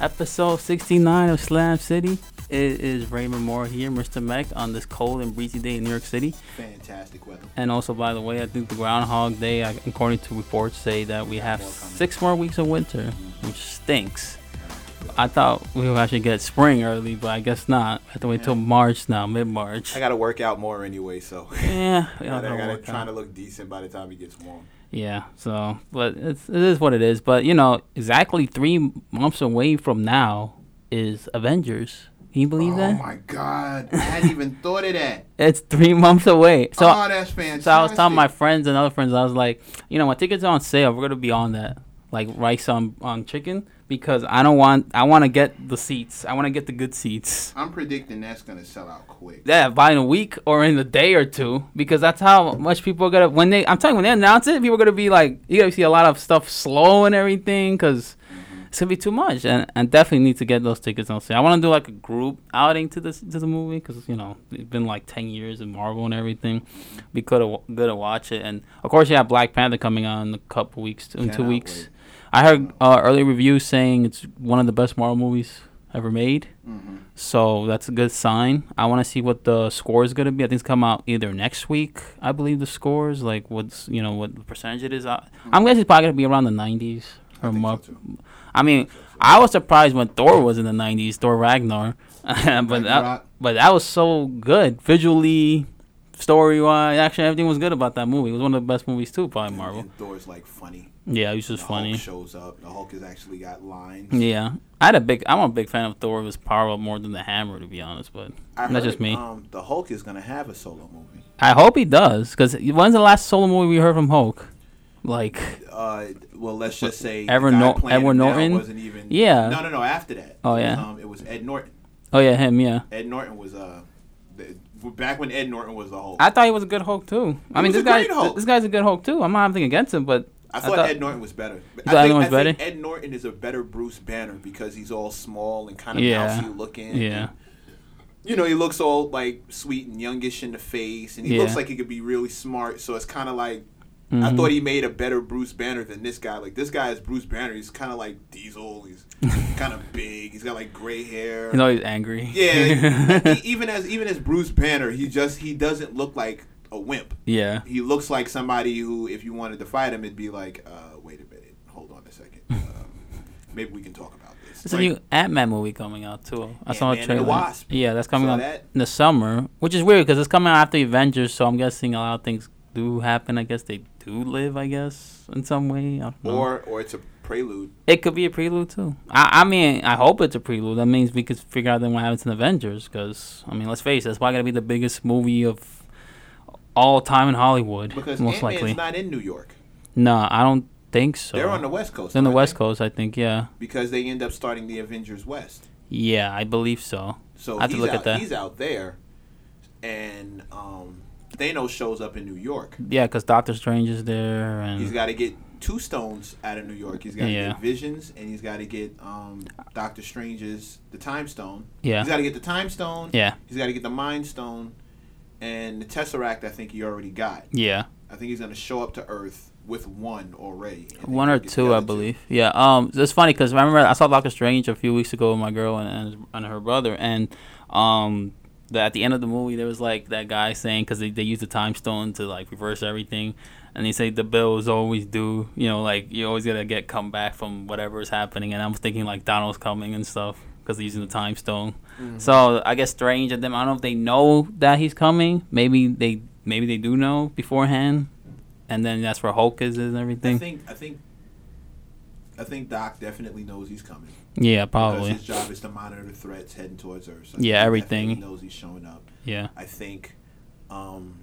episode 69 of Slam City. It is Raymond Moore here, Mr. Mech, on this cold and breezy day in New York City. Fantastic weather. And also, by the way, I think the Groundhog Day, uh, according to reports, say that we have six more weeks of winter, which stinks. I thought we would actually get spring early, but I guess not. I have to wait till Yeah. March now, mid March. I gotta work out more anyway, so Yeah, I gotta, I gotta trying out. to look decent by the time it gets warm. Yeah, so but it's it is what it is. But you know, exactly three months away from now is Avengers. Can you believe oh that? Oh my god, I hadn't even thought of that. It's three months away. So oh, that's fantastic. so I was telling my friends and other friends, I was like, you know, my tickets are on sale, we're gonna be on that, like rice on on chicken, because I don't want I want to get the seats. I want to get the good seats. I'm predicting that's gonna sell out quick. Yeah, by in a week or in a day or two, because that's how much people are gonna. When they, I'm telling you, when they announce it, people are gonna be like, you gotta see a lot of stuff slow and everything, because mm-hmm. it's gonna be too much. And and definitely need to get those tickets on sale. I want to do like a group outing to this to the movie, because you know it's been like ten years in Marvel and everything. Be good to good to watch it. And of course, you have Black Panther coming out in a couple weeks, in two weeks. wait. I heard uh, early reviews saying it's one of the best Marvel movies ever made. hmm So that's a good sign. I want to see what the score is gonna be. I think it's come out either next week. I believe the scores, like what's you know what the percentage it is. I, I'm guessing it's probably gonna be around the 90s I or think more. so too. I mean, I was surprised when Thor was in the 90s, Thor Ragnar, but that, but that was so good visually, story wise. Actually, everything was good about that movie. It was one of the best movies too by Marvel. And Thor's like funny. Yeah, was just the funny. Hulk shows up. The Hulk has actually got lines. Yeah, I had a big. I'm a big fan of Thor. His power more than the hammer, to be honest. But I That's heard, just me. Um, the Hulk is gonna have a solo movie. I hope he does, because when's the last solo movie we heard from Hulk? Like, Uh, well, let's just say Edward the guy Nor- playing Edward Norton? wasn't even. Yeah. No, no, no. After that. Oh, yeah? Um, it was Ed Norton. oh yeah, him, yeah. Ed Norton was uh, back when Ed Norton was the Hulk. I thought he was a good Hulk too. I mean, this a guy, this guy's a good Hulk too. I'm not having against him, but I thought, thought- Ed Norton was better. I Ed think, Norton I was think Ed Norton is a better Bruce Banner because he's all small and kind of Yeah. mousy looking. yeah, You know, he looks all like sweet and youngish in the face, and he Yeah. looks like he could be really smart. So it's kind of like I Mhm. thought he made a better Bruce Banner than this guy. Like this guy is Bruce Banner. He's kind of like Diesel. He's kind of big. He's got like gray hair. he's always angry. Yeah, even as even as Bruce Banner, he just he doesn't look like a wimp. yeah, He looks like somebody who, if you wanted to fight him, it'd be like, uh, wait a minute, hold on a second, uh, maybe we can talk about this. There's a new Ant Man movie coming out too. I saw a Ant-Man and the trailer. Wasp. Yeah, that's coming Saw out that? in the summer, which is weird because it's coming out after Avengers. So I'm guessing a lot of things do happen. I guess they do live. I guess in some way. I don't know. or or it's a prelude. It could be a prelude too. I, I mean, I hope it's a prelude. That means we could figure out then what happens in Avengers. Because I mean, let's face it, it's probably gonna be the biggest movie of all time in Hollywood. Because most Ant likely. Not in New York. no, I don't think so. They're on the West Coast. They're on the West they? Coast, I think. Yeah, because they end up starting the Avengers West. yeah, I believe so. So I have to he's look out, at that. He's out there, and um, Thanos shows up in New York. Yeah, because Doctor Strange is there, and He's got to get two stones out of New York. He's got to Yeah. get Visions, and he's got to get um, Doctor Strange's the Time Stone. yeah, He's got to get the Time Stone. yeah, He's got to get the Mind Stone, and the Tesseract. I think he already got. yeah. I think he's going to show up to Earth with one already. One or two, I believe. Yeah. Um, it's funny because I remember I saw Doctor Strange a few weeks ago with my girl and and, and her brother, and um, the, at the end of the movie there was like that guy saying because they they use the time stone to like reverse everything, and they say the Bills always do. You know, like you always gotta get come back from whatever is happening, and I'm thinking like Donald's coming and stuff because they're using the time stone. Mm-hmm. So I guess Strange and them. I don't know if they know that he's coming. Maybe they maybe they do know beforehand. And then that's where Hulk is and everything. I think. I think. I think Doc definitely knows he's coming. Yeah, Because probably. his job is to monitor the threats heading towards Earth. So Yeah, think he everything. knows he's showing up. Yeah. I think, um,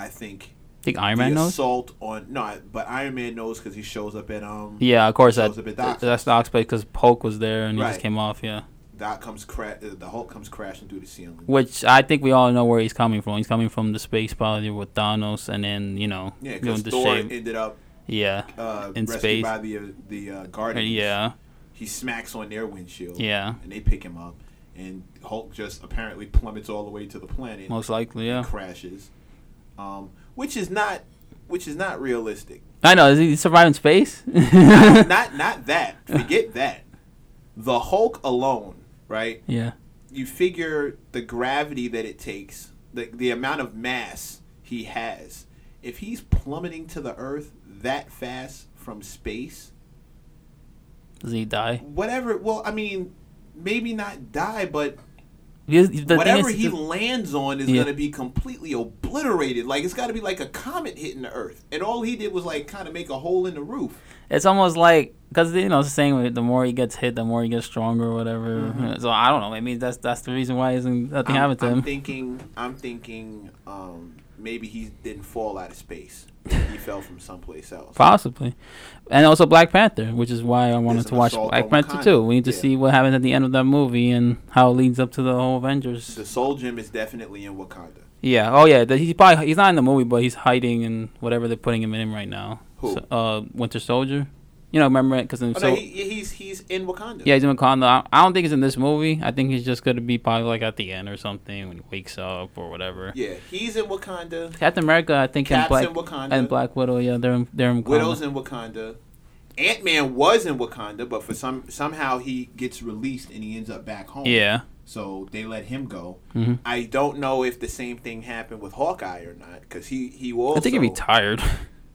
I think think Iron Man knows. assault on no, but Iron Man knows because he shows up at um. Yeah, of course. That, up at Doc's that's Doc's place because Hulk was there and he Right. just came off. Yeah. Doc comes cra- uh, the Hulk comes crashing through the ceiling. Which I think we all know where he's coming from. He's coming from the space probably with Thanos, and then you know Yeah, because the Thor shape. ended up Yeah. uh, In space. by the uh, the uh, Guardians. Yeah. he smacks on their windshield. Yeah. and they pick him up, and Hulk just apparently plummets all the way to the planet. Most likely. Yeah. crashes, um, which is not which is not realistic. I know. Is he surviving space? not not that. Forget that. the Hulk alone, right? Yeah. You figure the gravity that it takes, the the amount of mass he has. If he's plummeting to the earth that fast from space, Does he die? whatever. Well, I mean, maybe not die, but Because the thing whatever is- he lands on is Yeah. going to be completely obliterated. Like it's got to be like a comet hitting the earth, and all he did was like kind of make a hole in the roof. it's almost like because you know it's the same way. The more he gets hit, the more he gets stronger, or whatever. So I don't know. Maybe that's that's the reason why isn't nothing I'm, happened to I'm him. thinking, I'm thinking, um, maybe he didn't fall out of space. He fell from someplace else. Possibly, and also Black Panther, which is why I wanted There's to watch Black Panther too. We need to Yeah. see what happens at the end of that movie and how it leads up to the whole Avengers. The Soul Gem is definitely in Wakanda. Yeah. Oh yeah. the- He's probably he's not in the movie, but he's hiding in whatever they're putting him in right now. Who? So, uh, Winter Soldier. You know, remember it? Because Oh, so no, he, he's he's in Wakanda. yeah, he's in Wakanda. I, I don't think he's in this movie. I think he's just gonna be probably like at the end or something when he wakes up or whatever. yeah, he's in Wakanda. Captain America, I think, Cap's and in Black Wakanda. and Black Widow. Yeah, they're in, they're in Wakanda. Widow's in Wakanda. Ant Man was in Wakanda, but for some somehow he gets released and he ends up back home. Yeah. So they let him go. Mhm. I don't know if the same thing happened with Hawkeye or not, because he he will. I think he retired.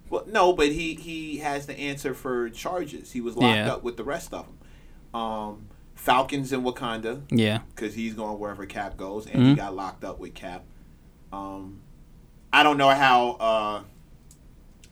Well, no, but he he has the answer for charges. He was locked Yeah. up with the rest of them. Um, Falcons in Wakanda yeah. because he's going wherever Cap goes, and he Mhm. got locked up with Cap. Um, I don't know how. Uh,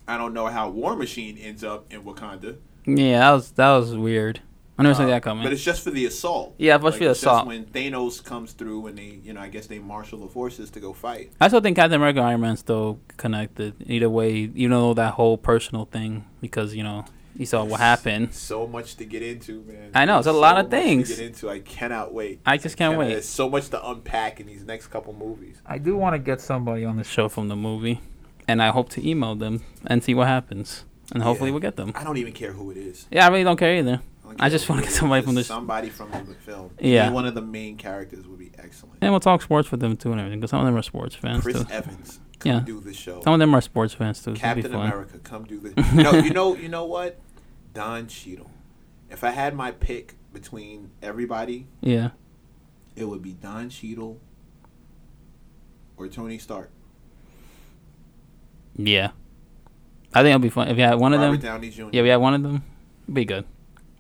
I don't know how War Machine ends up in Wakanda. Yeah, that was that was weird. I never saw Uh, that coming. But it's just for the assault. Yeah, but for the it's just assault. when Thanos comes through and they, you know, I guess they marshal the forces to go fight. I still think Captain America and Iron Man still connected. Either way, you know that whole personal thing because you know you saw what happened. So much to get into, man. I know, it's a There's lot of much to things. get into. I cannot wait. I just can't wait. There's so much to unpack in these next couple movies. I do want to get somebody on the show from the movie, and I hope to email them and see what happens, and hopefully Yeah. we'll get them. I don't even care who it is. Yeah, I really don't care either. I just wanna get is. somebody from the somebody from the film. Yeah. Any one of the main characters would be excellent. And we'll talk sports with them too and everything because some of them are sports fans Chris too. Evans, come Yeah. do this show. Some of them are sports fans too. Captain. America, come do. You know, you know, you know what? Don Cheadle. If I had my pick between everybody, Yeah. it would be Don Cheadle or Tony Stark. Yeah. I think it'll be fun if you had one of Robert them. Downey Jr. Yeah, we had one of them. Be good.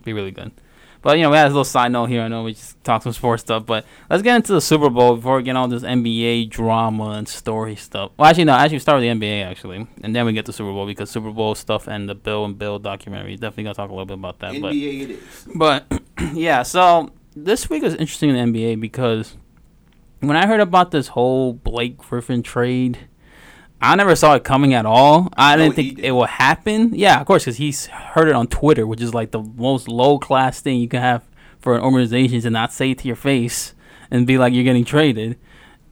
Be really good. But you know, we had a little side note here. I know we just talked some sports stuff, but let's get into the Super Bowl before we get all this NBA drama and story stuff. Well, actually, no. Actually, start with the NBA actually, and then we get to Super Bowl because Super Bowl stuff and the Bill and Bill documentary. Definitely gonna talk a little bit about that. But NBA it is. but yeah, so this week was interesting in the NBA because when I heard about this whole Blake Griffin trade, I never saw it coming at all. I No, didn't think did. it would happen. Yeah, of course, because he's heard it on Twitter, which is like the most low class thing you can have for an organization to not say it to your face and be like you're getting traded.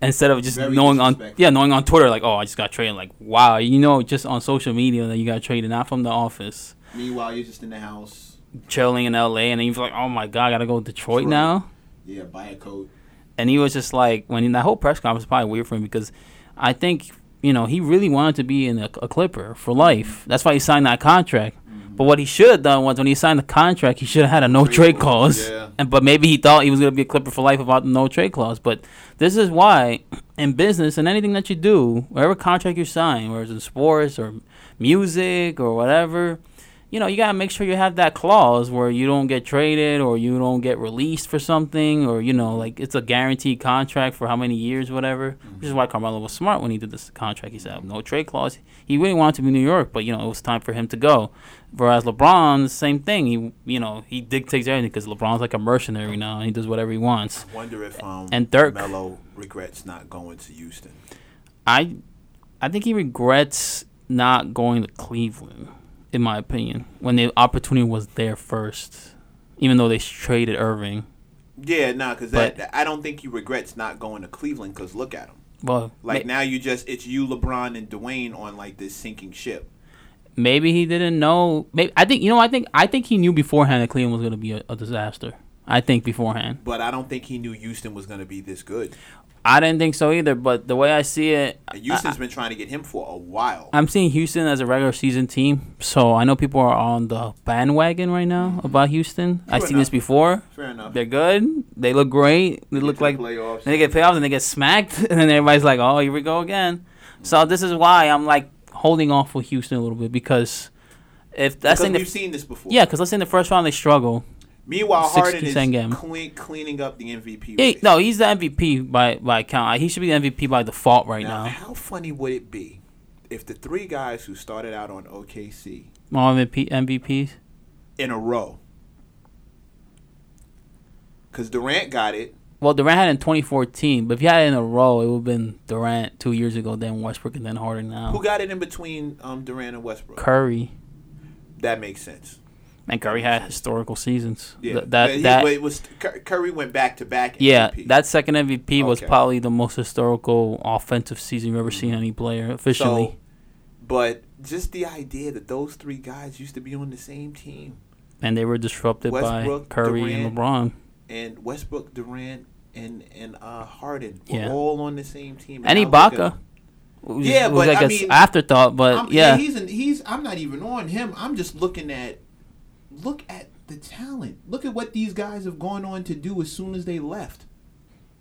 Instead of just Very knowing on yeah knowing on Twitter like oh I just got traded like wow you know just on social media that you got traded not from the office Meanwhile, you're just in the house. chilling in LA, and then you're like, oh my god, I gotta go to Detroit, Detroit. now. Yeah, buy a coat. And he was just like, when that whole press conference was probably weird for him because I think you know he really wanted to be in a, a Clipper for life. Mm-hmm. That's why he signed that contract. Mm-hmm. But what he should have done was when he signed the contract, he should have had a no Trade clause, clause. yeah. And but maybe he thought he was gonna be a Clipper for life about the no trade clause. But this is why in business and anything that you do, whatever contract you sign, whether it's in sports or music or whatever, you know, you gotta make sure you have that clause where you don't get traded or you don't get released for something or you know, like it's a guaranteed contract for how many years, whatever. Which is why Carmelo was smart when he did this contract. He said no trade clause. He really wanted to be in New York, but you know, it was time for him to go. Whereas LeBron, the same thing. He, you know, he dictates everything because LeBron's like a mercenary now. and He does whatever he wants. I wonder if um And Dirk. Melo regrets not going to Houston. I, I think he regrets not going to Cleveland, in my opinion, when the opportunity was there first, even though they traded Irving. Yeah, nah, because I don't think he regrets not going to Cleveland. Because look at him. Well, Like ma- now, you just it's you, LeBron, and Dwyane on like this sinking ship. maybe he didn't know. Maybe I think you know. I think I think he knew beforehand that Cleveland was going to be a, a disaster. I think beforehand. But I don't think he knew Houston was going to be this good. I didn't think so either. But the way I see it, And Houston's been trying to get him for a while. I'm seeing Houston as a regular season team. So I know people are on the bandwagon right now mm-hmm. about Houston. I've seen this before. Fair enough. They're good. They look great. They look like playoffs. They get playoffs and they get smacked, and then everybody's like, "Oh, here we go again." So this is why I'm like holding off with Houston a little bit because if that's because in the we've seen this before. yeah, because let's say in the first round they struggle. Meanwhile, Harden 60 is game. clean, cleaning up the MVP. He, no, he's the MVP by by count. He should be the MVP by default right Now, now. how funny would it be if the three guys who started out on OKC All MVP MVPs. in a row? Because Durant got it. Well, Durant had it in 2014, but if you had it in a row, it would have been Durant two years ago, then Westbrook, and then Harden now. Who got it in between um, Durant and Westbrook? Curry That makes sense. And Curry had historical seasons. Yeah, Th- that he- that it was Cur- Curry went back to back. Yeah, MVP. that second MVP was probably the most historical offensive season you've ever seen any player officially. So, but just the idea that those three guys used to be on the same team, and they were disrupted Westbrook, by Curry Durant, and LeBron. and Westbrook, Durant, and and uh, Harden were Yeah. all on the same team. And at- Ibaka. Was, Yeah, was but like I mean, afterthought, but I'm, yeah, he's an, he's. I'm not even on him. I'm just looking at. Look at the talent. Look at what these guys have gone on to do as soon as they left.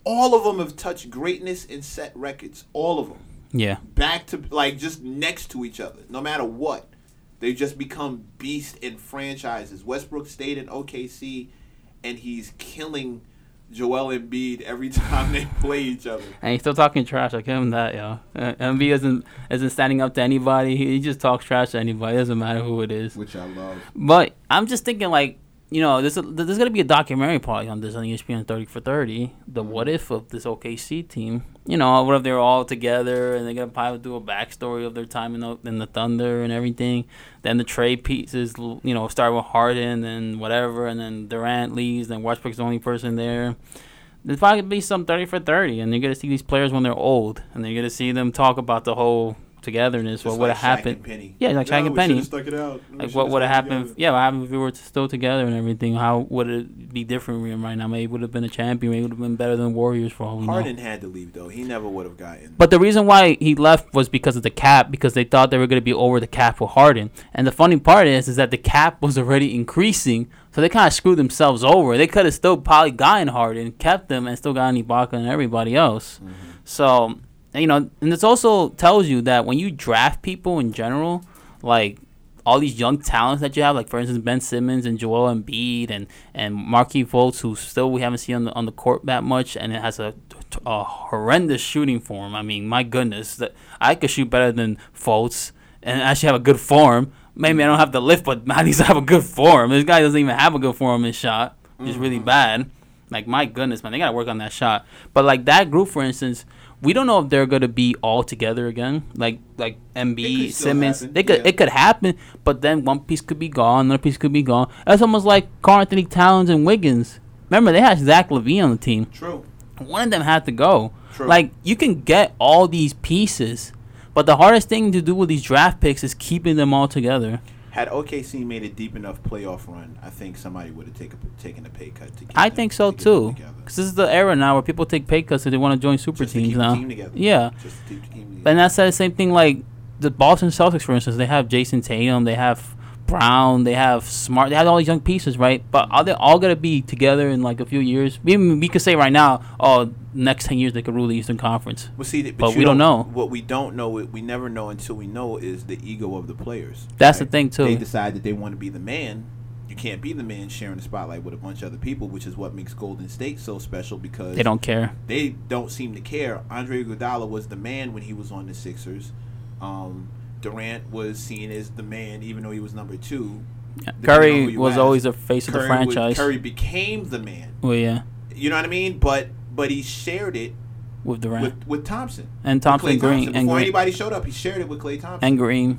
All of them have touched greatness and set records. All of them. yeah. back to like just next to each other, no matter what. They just become beast in franchises. Westbrook stayed in OKC, and he's killing Joel Embiid every time they play each other. And he's still talking trash. Like him, that yo. Uh, Embiid isn't isn't standing up to anybody. He, he just talks trash to anybody. It doesn't matter who it is. Which I love. But I'm just thinking like. You know, there's a, there's gonna be a documentary probably on this on ESPN 30 for 30. The mm-hmm. what if of this OKC team. You know, what if they're all together and they're gonna probably do a backstory of their time in the in the Thunder and everything. Then the trade pieces, you know, start with Harden and whatever, and then Durant leaves, then Westbrook's the only person there. There's probably gonna be some 30 for 30, and you're gonna see these players when they're old, and you're gonna see them talk about the whole togetherness, what Just would have Shaq happened. Yeah, like Shaq and Penny. Stuck it out. We Like what would have happened? If, yeah, what happened if we were still together and everything? How would it be different right now? Maybe would have been a champion. Maybe would have been better than Warriors for all we know. Harden had to leave though. He never would have gotten. But the reason why he left was because of the cap, because they thought they were going to be over the cap with Harden. And the funny part is, is that the cap was already increasing, so they kind of screwed themselves over. They could have still probably gotten Harden, kept them, and still gotten Ibaka and everybody else. Mm-hmm. So, you know, and this also tells you that when you draft people in general, like all these young talents that you have, like for instance Ben Simmons and Joel Embiid and and Markelle Fultz, who still we haven't seen on the on the court that much, and it has a, a horrendous shooting form. I mean, my goodness, that I could shoot better than Fultz and actually have a good form. Maybe I don't have the lift, but at least I have a good form. This guy doesn't even have a good form in his shot. It's really mm-hmm. bad. Like my goodness, man, they gotta work on that shot. But like that group, for instance, we don't know if they're gonna be all together again. Like like Embiid Simmons, happen, they could yeah. it could happen. But then one piece could be gone, another piece could be gone. That's almost like Karl-Anthony Towns and Wiggins. Remember they had Zach LaVine on the team. True. One of them had to go. True. Like you can get all these pieces, but the hardest thing to do with these draft picks is keeping them all together. Had OKC made a deep enough playoff run, I think somebody would have taken taken a pay cut to. Get I them- think so to too. Because this is the era now where people take pay cuts if they want to join super Just teams now. team. Yeah. Just to keep the team together. And that's the same thing like the Boston Celtics, for instance. They have Jayson Tatum, they have Brown, they have Smart, they have all these young pieces, right? But are they all gonna be together in like a few years? We we could say right now, oh, next ten years they could rule the Eastern Conference. Well, see, but, But we don't know. What we don't know, we never know until we know, is the ego of the players. That's the thing, too. They decide that they want to be the man. You can't be the man sharing the spotlight with a bunch of other people, which is what makes Golden State so special because They don't care. they don't seem to care. Andre Iguodala was the man when he was on the Sixers. Um, Durant was seen as the man, even though he was number two. who Curry was ask. always the face of the Curry was- franchise. Curry became the man. well, yeah, You know what I mean? But but he shared it with Durant with with Thompson. and Thompson Green Thompson. and Before Green anybody showed up, he shared it with Klay Thompson. and Green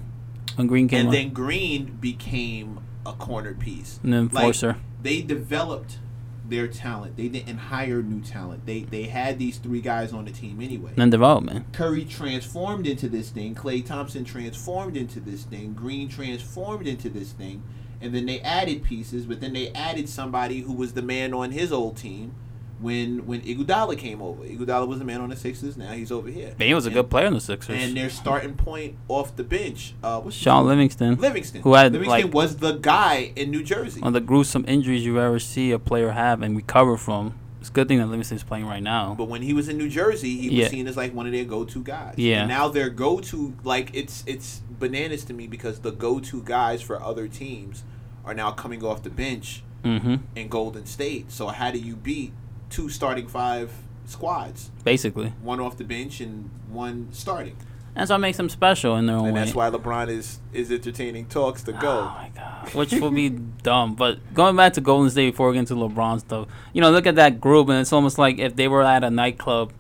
when Green came and up. then Green became a corner piece. And then Like, They developed their talent. They didn't hire new talent. They they had these three guys on the team anyway. and then development. Curry transformed into this thing. Klay Thompson transformed into this thing. Green transformed into this thing. And then they added pieces, but then they added somebody who was the man on his old team, when when Iguodala came over. Iguodala was a man on the Sixers. Now he's over here. But he was a good player in the Sixers. And their starting point off the bench, uh, what's Shaun? Livingston. Livingston. who had, Livingston like- was the guy in New Jersey. One of the gruesome injuries you ever see a player have and recover from. It's a good thing that Livingston's playing right now. But when he was in New Jersey, he Yeah. was seen as like one of their go-to guys. Yeah. And now their go-to, like it's it's bananas to me because the go-to guys for other teams are now coming off the bench Mm-hmm. in Golden State. So how do you beat two starting five squads, Basically. one off the bench and one starting? And that's what makes them special in their own And way. that's why LeBron is is entertaining talks to Oh go. my god, which will be dumb. But going back to Golden State before we get into LeBron stuff, you know, look at that group, and it's almost like if they were at a nightclub.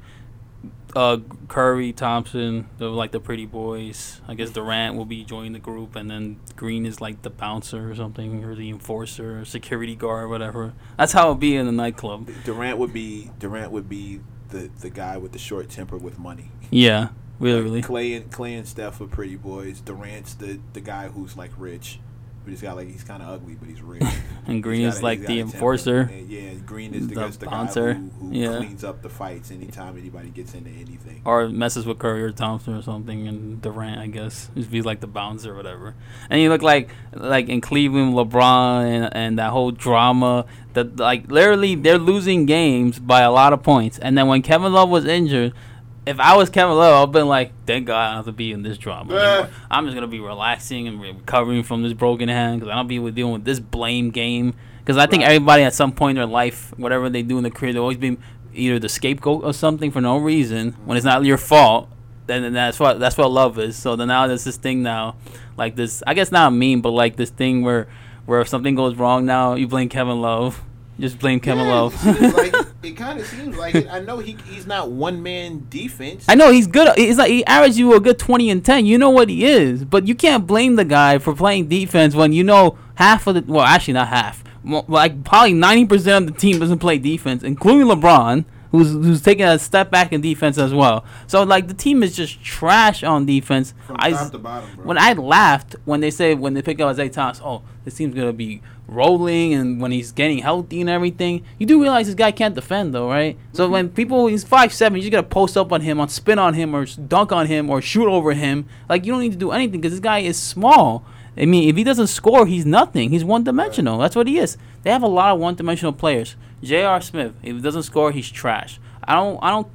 Uh, Curry, Thompson, the like the pretty boys. I guess Durant will be joining the group, and then Green is like the bouncer or something, or the enforcer, or security guard, whatever. That's how it'll be in the nightclub. Durant would be Durant would be the the guy with the short temper with money. Yeah, really, really. Klay and Klay and Steph are pretty boys. Durant's the the guy who's like rich. But he's got like he's kind of ugly, but he's rich. And Green He's is like the got a temper. enforcer. And yeah, Green is the, The the bouncer. guy who, who Yeah. cleans up the fights anytime anybody gets into anything. or messes with Curry or Thompson or something, and Durant, I guess, just be like the bouncer or whatever. And you look like like in Cleveland, LeBron and, and that whole drama. That like literally they're losing games by a lot of points. And then when Kevin Love was injured, if I was Kevin Love, I've been like, thank God I don't have to be in this drama. I'm just gonna be relaxing and recovering from this broken hand because I don't be with- dealing with this blame game. Because I think Right. everybody at some point in their life, whatever they do in their career, they always be either the scapegoat or something for no reason when it's not your fault. Then then that's what that's what love is. So then now there's this thing now, like this. I guess not meme, but like this thing where where if something goes wrong now, you blame Kevin Love. Just blame Kevin Yeah, like, it kind of seems like it. I know he he's not one man defense. I know he's good. He's like he averaged you a good twenty and ten. You know what he is, but you can't blame the guy for playing defense when you know half of the. Well, actually not half, like probably ninety percent of the team doesn't play defense, including LeBron, who's who's taking a step back in defense as well. So like the team is just trash on defense. from I top to bottom, bro. when I laughed when they say when they pick up Isaiah Thomas, oh, this team's gonna be rolling, and when he's getting healthy and everything, you do realize this guy can't defend though, right? So mm-hmm. when people he's five seven, you just gotta post up on him, on spin on him, or dunk on him, or shoot over him. Like you don't need to do anything because this guy is small. I mean, if he doesn't score, he's nothing. He's one dimensional. That's what he is. They have a lot of one dimensional players. J.R. Smith, if he doesn't score, he's trash. I don't. I don't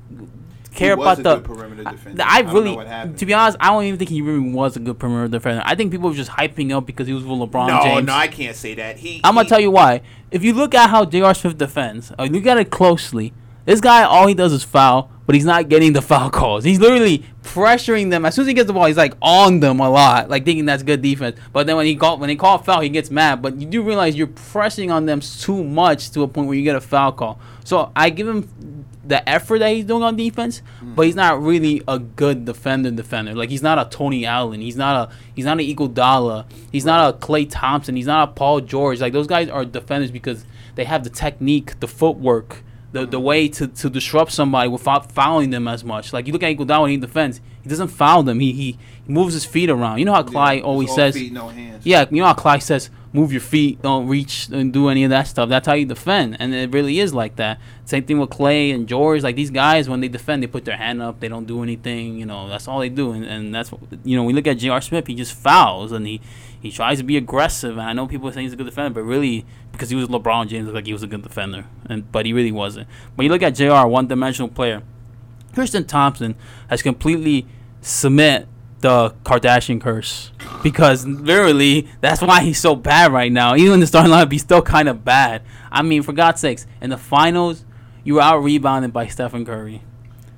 care was about a the. good perimeter I- defender. I, I really, what to be honest, I don't even think he really was a good perimeter defender. I think people were just hyping up because he was with LeBron no, James. no, I can't say that. He. I'm gonna tell you why. If you look at how J.R. Smith defends, uh, look at it closely. This guy, all he does is foul, but he's not getting the foul calls. He's literally pressuring them. As soon as he gets the ball, he's like on them a lot, like thinking that's good defense. But then when he call when they call a foul, he gets mad. But you do realize you're pressing on them too much to a point where you get a foul call. So I give him the effort that he's doing on defense, but he's mm-hmm. not really a good defender. Defender, like he's not a Tony Allen. He's not a he's not an Iguodala. He's not a Klay Thompson. He's not a Paul George. Like those guys are defenders because they have the technique, the footwork, the the way to, to disrupt somebody without fouling them as much. Like you look at Iguodala he defends, he doesn't foul them. He he, he moves his feet around. You know how Yeah, Clyde it's always says. feet, no hands. Yeah, you know how Clyde says, move your feet, don't reach and do any of that stuff. That's how you defend, and it really is like that. Same thing with Klay and George. Like these guys, when they defend, they put their hand up, they don't do anything. You know, that's all they do, and, and that's what you know. We look at J.R. Smith, he just fouls and he he tries to be aggressive. And I know people say he's a good defender, but really because he was LeBron James, like he was a good defender, and but he really wasn't. When you look at J.R., one dimensional player, Tristan Thompson has completely cement the Kardashian curse because literally that's why he's so bad right now. Even in the starting lineup, he's still kind of bad. I mean, for God's sakes, in the finals, you were out rebounded by Stephen Curry,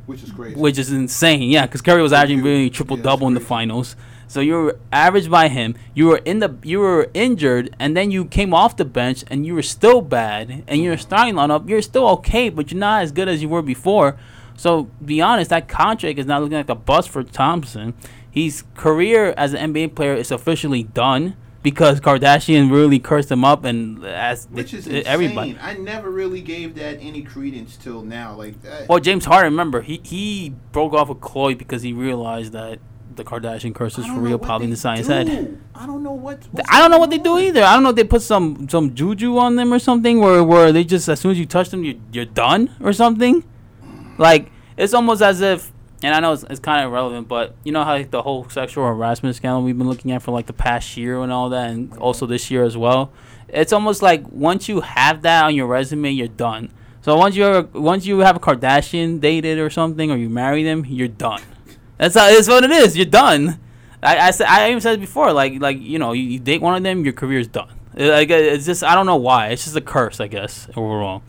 which is crazy. which is insane. Yeah, because Curry was averaging really triple Yeah, double in the finals. So you were averaged by him. You were in the you were injured, and then you came off the bench, and you were still bad. And your starting lineup, you're still okay, but you're not as good as you were before. So be honest, that contract is not looking like a bust for Thompson. His career as an NBA player is officially done because Kardashian really cursed him up, and as Which is insane. everybody. I never really gave that any credence till now. Like that. Well, James Harden, remember he he broke off with Khloe because he realized that the Kardashian curse is for real, probably they inside his head. I don't know what. I don't know what they do either. I don't know if they put some some juju on them or something, where where they just as soon as you touch them, you you're done or something. Like it's almost as if, and I know it's, it's kind of irrelevant, but you know how like, the whole sexual harassment scandal we've been looking at for like the past year and all that, and also this year as well. It's almost like once you have that on your resume, you're done. So once you once you have a Kardashian dated or something, or you marry them, you're done. That's how, that's what it is. You're done. I, I said I even said it before. Like like you know you, you date one of them, your career's done. Like it's just I don't know why. It's just a curse, I guess overall.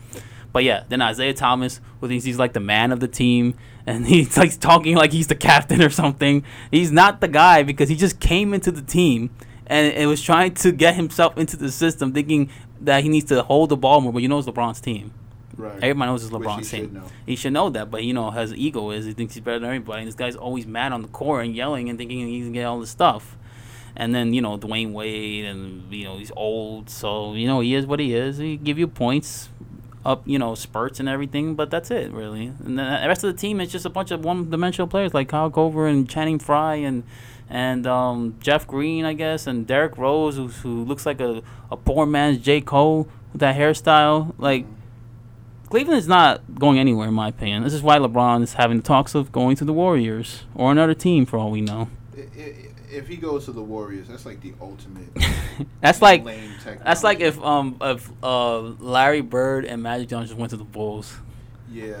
But yeah, then Isaiah Thomas, who thinks he's like the man of the team, and he's like talking like he's the captain or something. He's not the guy because he just came into the team and it was trying to get himself into the system, thinking that he needs to hold the ball more. But you know it's LeBron's team. Right. Everybody knows it's he LeBron's should team. know. He should know that, but you know, his ego is he thinks he's better than everybody. And this guy's always mad on the court and yelling and thinking he can get all this stuff. And then you know Dwyane Wade, and you know he's old, so you know he is what he is. He give you points, up you know spurts and everything, but that's it really. And the rest of the team is just a bunch of one-dimensional players like Kyle Korver and Channing Frye and and um, Jeff Green, I guess, and Derrick Rose, who, who looks like a, a poor man's J Cole with that hairstyle, like. Cleveland is not going anywhere, in my opinion. This is why LeBron is having the talks of going to the Warriors or another team, for all we know. I- I- If he goes to the Warriors, that's like the ultimate. That's like lame that's like if um if uh Larry Bird and Magic Johnson just went to the Bulls. Yeah,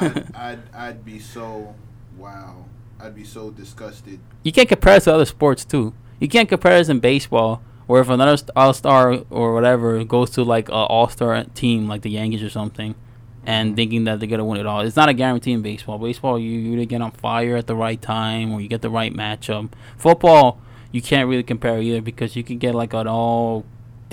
I'd, I'd I'd be so wow. I'd be so disgusted. You can't compare it to other sports too. You can't compare this in baseball, where if another all star or whatever goes to like a all star team like the Yankees or something, and mm-hmm. thinking that they're gonna win it all, it's not a guarantee in baseball. Baseball, you you either get on fire at the right time or you get the right matchup. Football, you can't really compare either because you can get like an all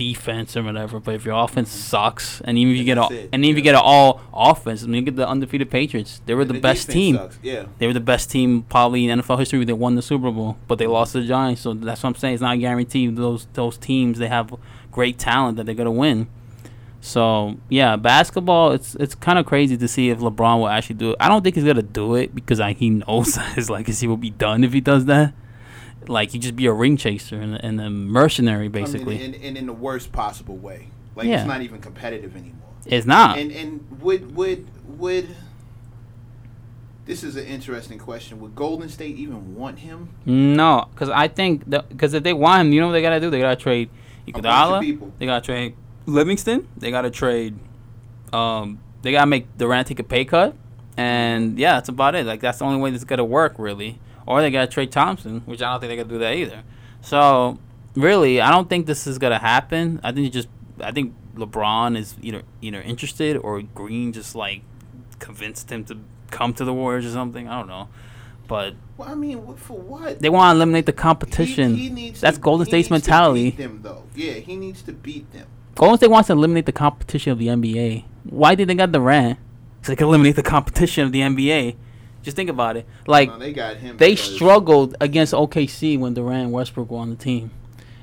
defense or whatever. But if your offense mm-hmm. sucks, and even if you get Then all, that's it, and even if you get an all offense, I mean, you get the undefeated Patriots. They were And the, best team. sucks, Yeah. They were the best team probably in NFL history. They won the Super Bowl, but they mm-hmm. lost to the Giants. So that's what I'm saying. It's not guaranteed. Those those teams they have great talent that they're gonna win. So yeah, basketball. It's it's kind of crazy to see if LeBron will actually do it. I don't think he's gonna do it because I, he knows his legacy will be done if he does that. Like he just be a ring chaser and, and a mercenary basically. I mean, and, and in the worst possible way. Like Yeah. it's not even competitive anymore. it's not. And and would would would this is an interesting question. Would Golden State even want him? No, because I think because if they want him, you know what they gotta do? They gotta trade Iguodala. They gotta trade Livingston. They gotta trade. Um, they gotta make Durant take a pay cut, and yeah, that's about it. Like that's the only way this is gonna work, really. Or they gotta trade Thompson, which I don't think they're gonna do that either. So really, I don't think this is gonna happen. I think just I think LeBron is either either interested or Green just like convinced him to come to the Warriors or something. I don't know, but Well, I mean, for what? they want to eliminate the competition. He, he That's to, Golden he State's needs to mentality. beat them, though. Yeah, he needs to beat them. Golden State wants to eliminate the competition of the NBA. Why did they got Durant? So they can eliminate the competition of the NBA. Just think about it. Like No, they they struggled against OKC when Durant and Westbrook were on the team.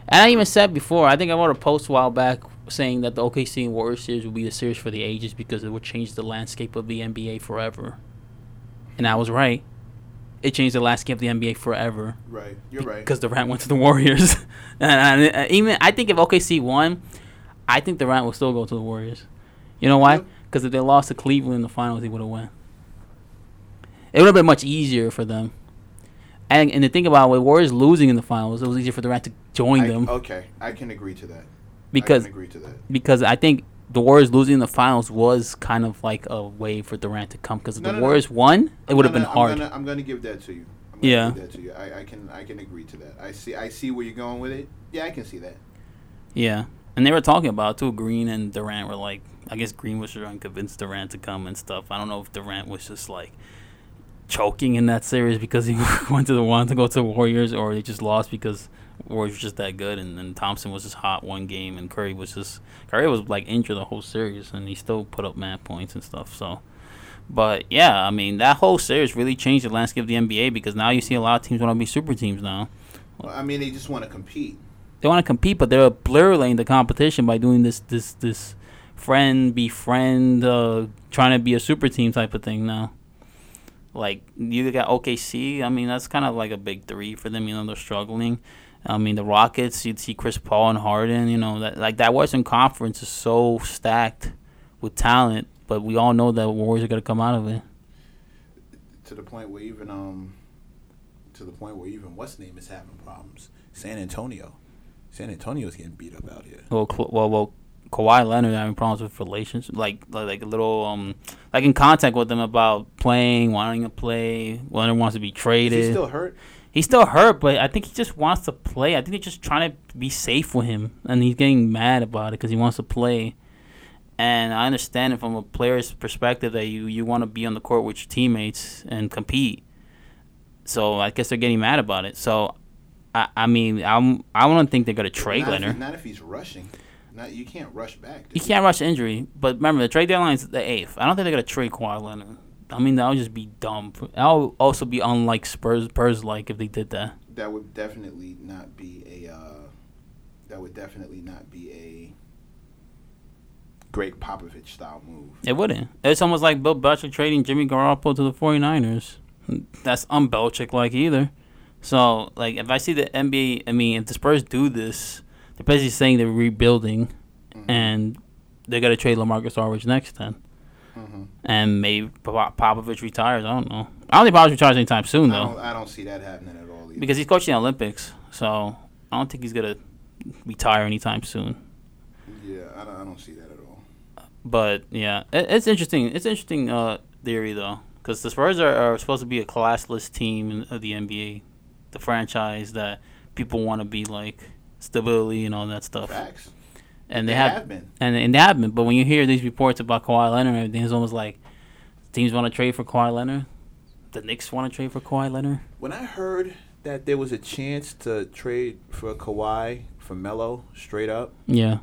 And I even said before, I think I wrote a post a while back saying that the OKC and Warriors series would be the series for the ages because it would change the landscape of the NBA forever. And I was right. It changed the landscape of the NBA forever Right, you're right. because Durant went to the Warriors. and, and, uh, even I think if OKC won, I think Durant will still go to the Warriors. You know why? Yep. Because if they lost to Cleveland in the finals, he would have won. It would have been much easier for them. And and to think about it, with Warriors losing in the finals, it was easier for Durant to join I- them Okay, I can agree to that. because I agree to that. because I think the Warriors losing in the finals was kind of like a way for Durant to come. Because if No, the no, no. Warriors won, it would have been hard. I'm gonna, I'm gonna give that to you. I'm gonna Yeah. give that to you. I, I can I can agree to that. I see I see where you're going with it. Yeah, I can see that. Yeah, and they were talking about it too. Green and Durant were like, I guess Green was trying to convince Durant to come and stuff. I don't know if Durant was just like choking in that series because he went to the wanted to go to the Warriors, or they just lost because Warriors were just that good, and then Thompson was just hot one game, and Curry was just Curry was like injured the whole series, and he still put up mad points and stuff. So. But yeah, I mean that whole series really changed the landscape of the NBA because now you see a lot of teams want to be super teams now. Well, I mean, they just want to compete. They want to compete, but they're obliterating the competition by doing this this this friend befriend uh, trying to be a super team type of thing now. Like you got OKC. I mean, that's kind of like a big three for them. You know, they're struggling. I mean, the Rockets. You'd see Chris Paul and Harden. You know, that like that Western Conference is so stacked with talent, but we all know that Warriors are gonna come out of it. To the point where even um, to the point where even what's name is having problems. San Antonio, San Antonio's getting beat up out here. Well, well, well, Kawhi Leonard having problems with relations, like like a little um, like in contact with them about playing, wanting to play. Leonard wants to be Is traded. he still hurt? He's still hurt, but I think he just wants to play. I think they're just trying to be safe with him, and he's getting mad about it because he wants to play. And I understand it from a player's perspective that you, you want to be on the court with your teammates and compete. So I guess they're getting mad about it. So, I I mean I'm I don't think they're gonna trade not Leonard. he, not if he's rushing. Not you can't rush back. You can't rush injury, but remember the trade deadline is the eighth. I don't think they're gonna trade Kawhi Leonard. I mean that would just be dumb. That would also be unlike Spurs Spurs like if they did that. That would definitely not be a. Uh, that would definitely not be a. Gregg Popovich style move. It wouldn't. It's almost like Bill Belichick trading Jimmy Garoppolo to the 49ers. That's un-Belichick like either. So, like, if I see the NBA, I mean, if the Spurs do this, they're basically saying they're rebuilding, Mm-hmm. and they're gonna trade LaMarcus Aldridge next then, Mm-hmm. and maybe Pop- Popovich retires. I don't know. I don't think Popovich retires anytime soon I though, don't, I don't see that happening at all. Either. because he's coaching the Olympics. So I don't think he's gonna retire anytime soon. yeah, I don't, I don't see that at all. But yeah, it, it's interesting. It's interesting uh, theory though, because the Spurs are, are supposed to be a classless team in, of the NBA, the franchise that people want to be like, stability and all that stuff. Facts. And they, They have, have been. and and they have been. But when you hear these reports about Kawhi Leonard, and everything it's almost like teams want to trade for Kawhi Leonard. The Knicks want to trade for Kawhi Leonard. When I heard that there was a chance to trade for Kawhi for Melo straight up, Yeah.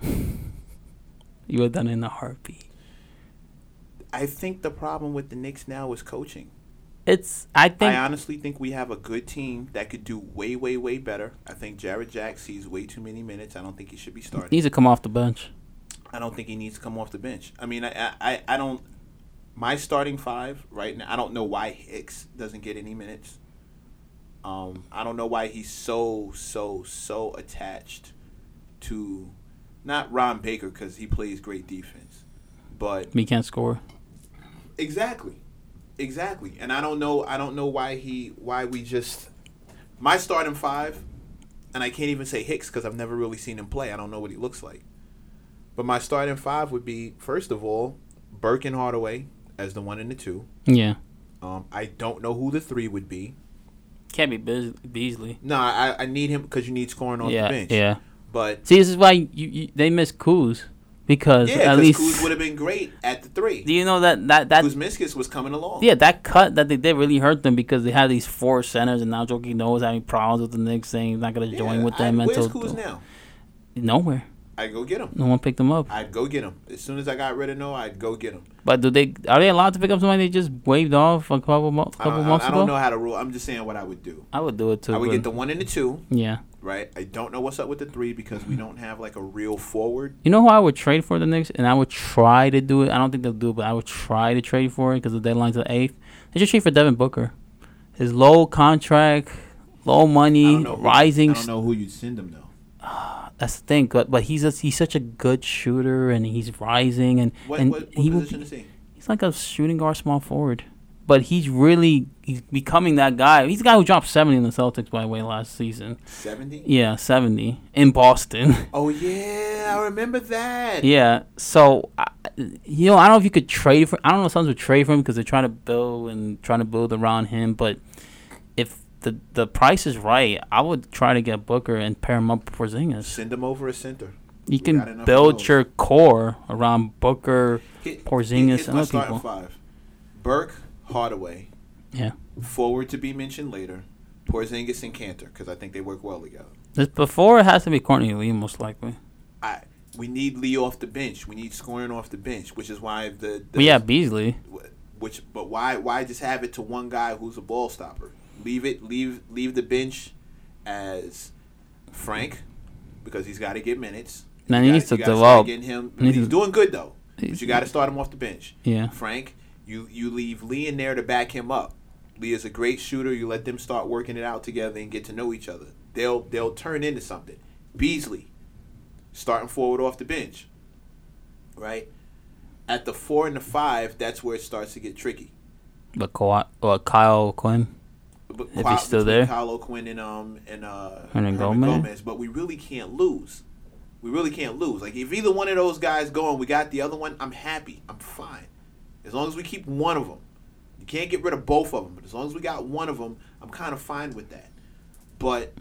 you would done it in a heartbeat. I think the problem with the Knicks now is coaching. It's I think I honestly think we have a good team that could do way, way, way better. I think Jarrett Jack sees way too many minutes. I don't think he should be he starting. needs to come off the bench. I don't think he needs to come off the bench. I mean, I, I, I don't. My starting five right now. I don't know why Hicks doesn't get any minutes. Um, I don't know why he's so, so, so attached to, not Ron Baker because he plays great defense, but He can't score. Exactly. Exactly. And I don't know I don't know why he why we just my starting five and I can't even say Hicks cuz I've never really seen him play. I don't know what he looks like. But my starting five would be first of all Burke and Hardaway as the one and the two. Yeah. Um, I don't know who the three would be. Can't be Beas- Beasley. No, I, I need him because you need scoring on yeah, the bench. yeah. But See, this is why you, you they miss Kuz because yeah, at least Kuz would have been great at the three. do you know that that that Kuzminskas was coming along. yeah that cut that they did really hurt them because they had these four centers and now Joakim Noah is having problems with the Knicks saying he's not gonna Yeah, join with I- them where's until Kuz now? nowhere. I'd go get him. No one picked them up. I'd go get him. As soon as I got rid of Noah, I'd go get him. But do they are they allowed to pick up somebody they just waved off a couple mo- couple don't, months I ago? don't know how to rule. I'm just saying what I would do. I would do it too. I would get the one and the two, yeah. Right? I don't know what's up with the three because we don't have like a real forward. You know who I would trade for the Knicks, and I would try to do it. I don't think they'll do it, but I would try to trade for it because the deadline's the eighth. They should trade for Devin Booker. His low contract, low I money, don't know who- rising. I don't know who you'd send him though. That's the thing, but but he's a, he's such a good shooter, and he's rising, and What, and what, what he will position be, is he? he's like a shooting guard, small forward. But he's really he's becoming that guy. He's the guy who dropped seventy in the Celtics by the way last season. Seventy. Yeah, seventy in Boston. Oh yeah, I remember that. Yeah. So, I- you know, I don't know if you could trade for. I don't know if Suns would trade for him because they're trying to build and trying to build around him. But if the the price is right, I would try to get Booker and pair him up with Porzingis. Send him over a center. You can build your core around Booker. Porzingis and other people. five: Burke, Hardaway. Yeah. Forward to be mentioned later. Porzingis and Kanter because I think they work well together. This before it has to be Courtney Lee most likely. I we need Lee off the bench. We need scoring off the bench, which is why the, the But yeah, Beasley. which but why why just have it to one guy who's a ball stopper? Leave it leave leave the bench as Frank because he's got to get minutes. You he needs to you gotta start develop. Him, He he's doing good though. But you got to start him off the bench. Yeah. Frank You you leave Lee in there to back him up. Lee is a great shooter. You let them start working it out together and get to know each other. They'll they'll turn into something. Beasley, starting forward off the bench. Right? At the four and the five, that's where it starts to get tricky. But Kawhi, or Kyle Quinn. But If Kyle- he's still there? Kyle O'Quinn and um and uh Hernan Hernangomez? But we really can't lose. We really can't lose. Like if either one of those guys go and we got the other one, I'm happy. I'm fine. As long as we keep one of them. You can't get rid of both of them, but as long as we got one of them, I'm kind of fine with that. But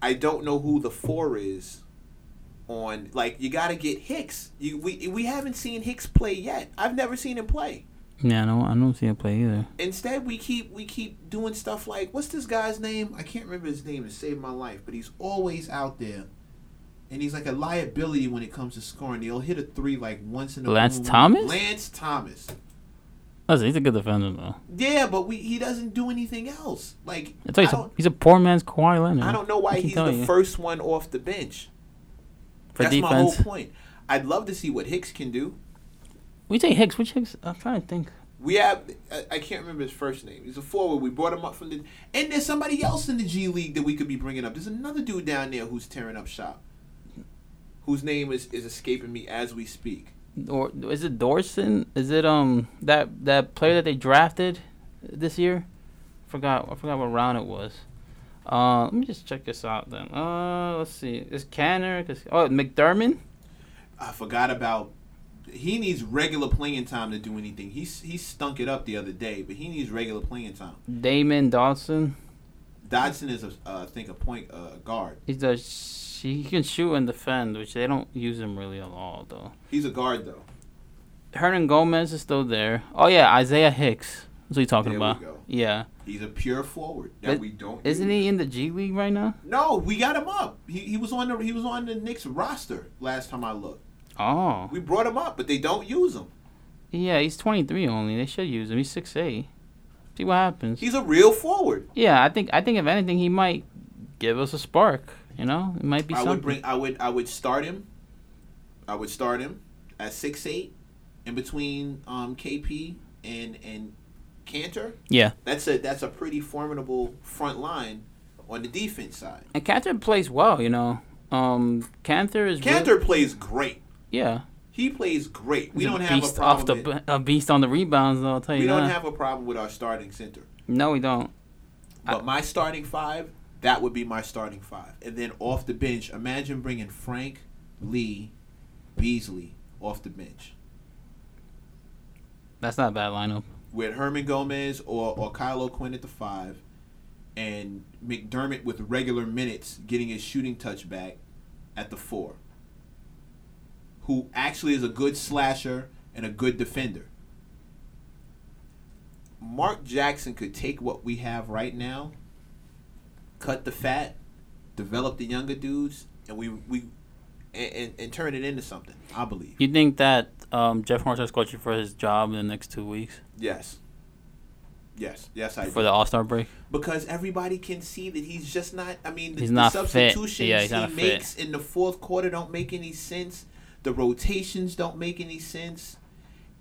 I don't know who the four is on like you got to get Hicks. You we we haven't seen Hicks play yet. I've never seen him play. Yeah, I don't, I don't see him play either. Instead, we keep we keep doing stuff like what's this guy's name? I can't remember his name to save my life, but he's always out there, and he's like a liability when it comes to scoring. He'll hit a three like once in a Lance blue. Thomas? Lance Thomas. Listen, he's a good defender though. Yeah, but we he doesn't do anything else. Like I tell you I he's a poor man's Kawhi Leonard. I don't know why he's the you. first one off the bench. for That's my whole point. I'd love to see what Hicks can do. We take Hicks. Which Hicks? I'm trying to think. We have I, I can't remember his first name. He's a forward. We brought him up from the and there's somebody else in the G League that we could be bringing up. There's another dude down there who's tearing up shop. Whose name is, is escaping me as we speak. Or is it Dotson? Is it um that that player that they drafted this year? Forgot. I forgot what round it was. Uh, let me just check this out then. Uh, let's see. Is Canner? Cause, oh, McDermott. I forgot about. He needs regular playing time to do anything. He's he stunk it up the other day, but he needs regular playing time. Damyean Dotson. Dodson is a uh, I think a point uh, guard. He's a he can shoot and defend, which they don't use him really at all though. He's a guard though. Hernangomez is still there. Oh yeah, Isaiah Hicks. That's what you talking There we about. go. Yeah. He's a pure forward that Is- we don't. Isn't use. he in the G League right now? No, we got him up. He, he was on the he was on the Knicks roster last time I looked. Oh. We brought him up, but they don't use him. Yeah, he's 23 only. They should use him. He's 6'8". See what happens. He's a real forward. yeah, I think I think if anything he might give us a spark, you know? It might be I something. would bring I would I would start him. I would start him at six eight, in between um, KP and and Kanter. yeah. That's a that's a pretty formidable front line on the defense side. And Kanter plays well, you know. Um Kanter is Kanter plays great. yeah. He plays great. We He's don't have a beast off the problem. with- a beast on the rebounds though, I'll tell you we that. don't have a problem with our starting center. no, we don't. But my starting five, that would be my starting five. And then off the bench, imagine bringing Frank, Lee, Beasley off the bench That's not a bad lineup. with Hernangomez or, or Kyle O'Quinn at the five, and McDermott with regular minutes getting his shooting touch back at the four. Who actually is a good slasher and a good defender. Mark Jackson could take what we have right now, cut the fat, develop the younger dudes, and we we and, and, and turn it into something. I believe. You think that um, Jeff Hornacek's coaching for his job in the next two weeks Yes. Yes. Yes, I for do. the All Star break? because everybody can see that he's just not. I mean, the, He's the not fit. substitutions Yeah, he's he not fit. makes in the fourth quarter don't make any sense. The rotations don't make any sense,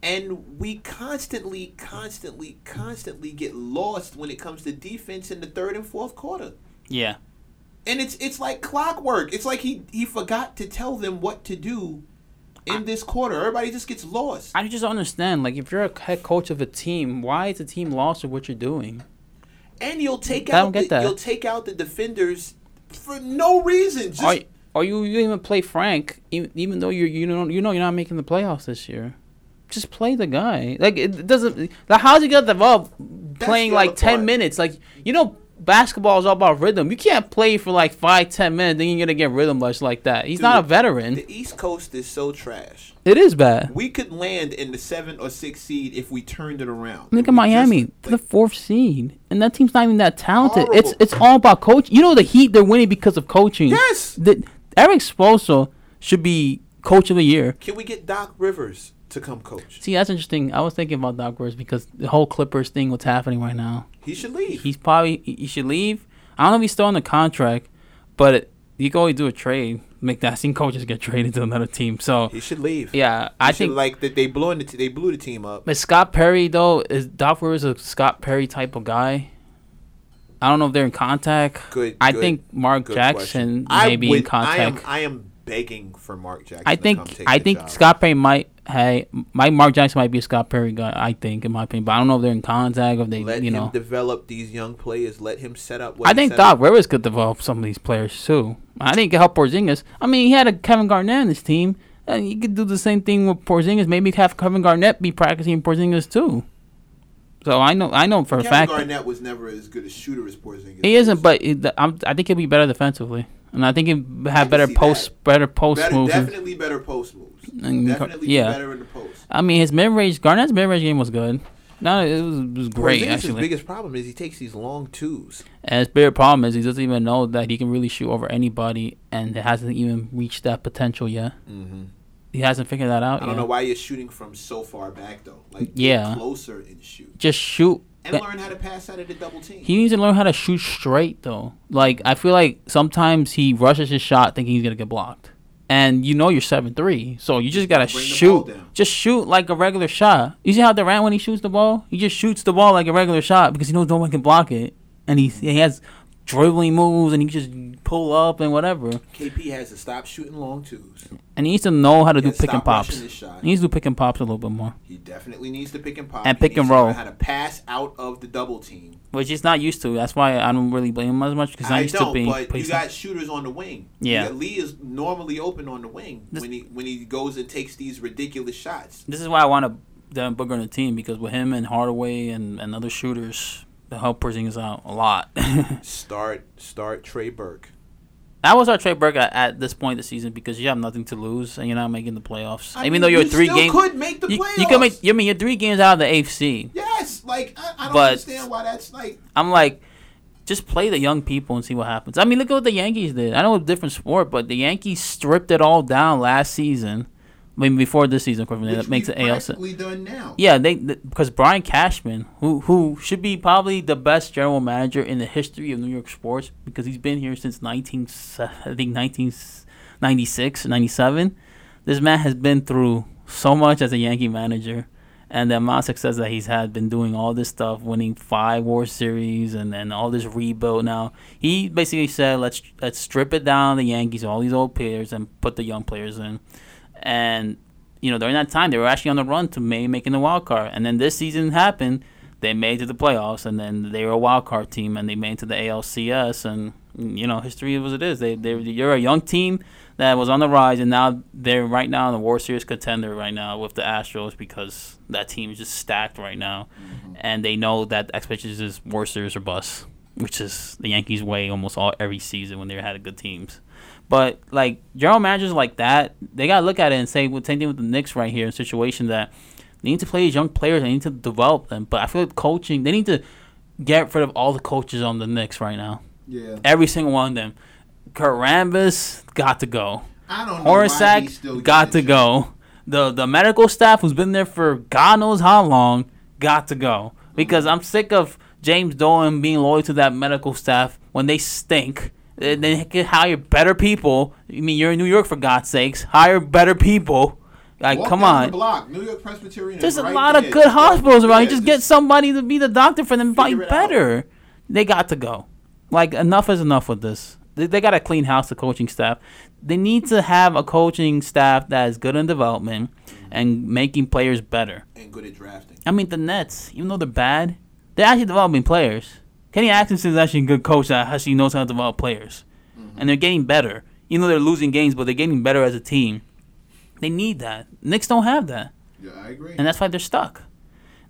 and we constantly, constantly, constantly get lost when it comes to defense in the third and fourth quarter. Yeah. And it's it's like clockwork. It's like he he forgot to tell them what to do in this quarter. Everybody just gets lost. I just don't understand. Like, if you're a head coach of a team, why is the team lost with what you're doing? And you'll take I don't out get the, that. you'll take out the defenders for no reason. Just Or, or you, you even play Frank, even, even though you're you know you know you're not making the playoffs this year. Just play the guy. Like it doesn't. Like, how's he gonna develop playing like ten part. minutes? Like you know, basketball is all about rhythm. You can't play for like five ten minutes, then you're gonna get rhythm much like that. He's not a veteran. The East Coast is so trash. It is bad. We could land in the seven or six seed if we turned it around. Look at Miami, just, the fourth seed, and that team's not even that talented. It's Horrible. it's all about coach. You know the Heat, they're winning because of coaching. yes. The, Erik Spoelstra should be coach of the year. Can we get Doc Rivers to come coach? See, that's interesting. I was thinking about Doc Rivers because the whole Clippers thing, what's happening right now. He should leave. He's probably he should leave. I don't know if he's still on the contract, but it, you can always do a trade. Make that same coaches get traded to another team. So He should leave. yeah, He I should, think. like that they blew the t- they blew the team up. But Scott Perry though is Doc Rivers a Scott Perry type of guy. I don't know if they're in contact. Good. I good, think Mark Jackson question. may I be would, in contact. I am I am begging for Mark Jackson. I think I think job. Scott Perry might hey my Mark Jackson might be a Scott Perry guy. I think in my opinion, but I don't know if they're in contact. If they Let you him know. develop these young players. Let him set up. What I he think Doc up. Rivers could develop some of these players too. I think it could help Porzingis. I mean, he had a Kevin Garnett in his team, and you could do the same thing with Porzingis. Maybe have Kevin Garnett be practicing Porzingis too. So I know I know for a Kevin fact that Garnett was never as good a shooter as Porzingis. he isn't, but he, the- I'm, I think he'll be better defensively, and I think can have better post better post better, moves. definitely better post moves. And- definitely yeah. better in the post. I mean, his mid range Garnett's mid range game was good. No, it was, it was great Porzingis' actually. biggest problem is he takes these long twos. And his bigger problem is he doesn't even know that he can really shoot over anybody, and it hasn't even reached that potential yet. Mm-hmm. He hasn't figured that out I yet. don't know why you're shooting from so far back though. Like Yeah. closer and shoot Just shoot. And learn how to pass out of the double team. He needs to learn how to shoot straight though. Like I feel like sometimes he rushes his shot thinking he's gonna get blocked. And you know you're seven three, so you just gotta Bring shoot. Just shoot like a regular shot. You see how Durant when he shoots the ball, he just shoots the ball like a regular shot because he knows no one can block it, and he he has dribbling moves and he can just pull up and whatever. KP has to stop shooting long twos. And he needs to know how to He do pick and pops. He needs to do pick and pops a little bit more, He definitely needs to pick and pop. And He pick and needs to learn roll. How to pass out of the double team. which he's not used to. That's why I don't really blame him as much because I used to being but you got shooters on the wing. Yeah. Got- Lee is normally open on the wing This- when he when he goes and takes these ridiculous shots. This is why I want to Devin Booker on the team because with him and Hardaway and, and other shooters, they help Porzingis out a lot. Start start Trey Burke. that was our Trey Burke at, at this point of the season because you have nothing to lose and you're not making the playoffs. I Even mean, though you're you three games, could make the you, playoffs. you can make. I mean, you're three games out of the AFC. Yes, like I, I don't But- understand why that's like. I'm like, just play the young people and see what happens. I mean, look at what the Yankees did. I know it's a different sport, but the Yankees stripped it all down last season. I mean, before this season, of course, that makes it AL. done now. Yeah, they th- because Brian Cashman, who who should be probably the best general manager in the history of New York sports because he's been here since 19 I think 1996, 97. This man has been through so much as a Yankee manager and the amount of success that he's had been doing all this stuff, winning five World Series and then all this rebuild now. He basically said let's let's strip it down the Yankees, all these old players and put the young players in. And you know, during that time, they were actually on the run to May making the wild card. And then this season happened. They made it to the playoffs, and then they were a wild card team, and they made it to the ALCS. And you know, history is what it is. They they you're a young team that was on the rise, and now they're right now in the World Series contender right now with the Astros because that team is just stacked right now, mm-hmm. and they know that expectations is World Series or bust, which is the Yankees' way almost all every season when they had a good teams. But like general managers like that, they gotta look at it and say, well, same thing with the Knicks right here, in a situation that they need to play these young players, they need to develop them. But I feel like coaching, they need to get rid of all the coaches on the Knicks right now. Yeah. Every single one of them. Kurt Rambis got to go. I don't know. Hornacek got to go. The the medical staff who's been there for God knows how long got to go because I'm sick of James Dolan being loyal to that medical staff when they stink. Can hire better people. I mean, you're in New York for God's sakes. Hire better people. Like, Walk come on. The block, New York Presbyterian. There's a right lot there. of good Just hospitals around. yeah, just get somebody to be the doctor for them fight it out. better. They got to go. Like enough is enough with this. They, they got to clean house the coaching staff. They need to have a coaching staff that is good in development and making players better. and good at drafting. I mean, the Nets, even though they're bad, they're actually developing players. Kenny Atkinson is actually a good coach that actually knows how to develop players, mm-hmm. and they're getting better. You know, they're losing games, but they're getting better as a team. They need that. Knicks don't have that Yeah, I agree. and that's why they're stuck.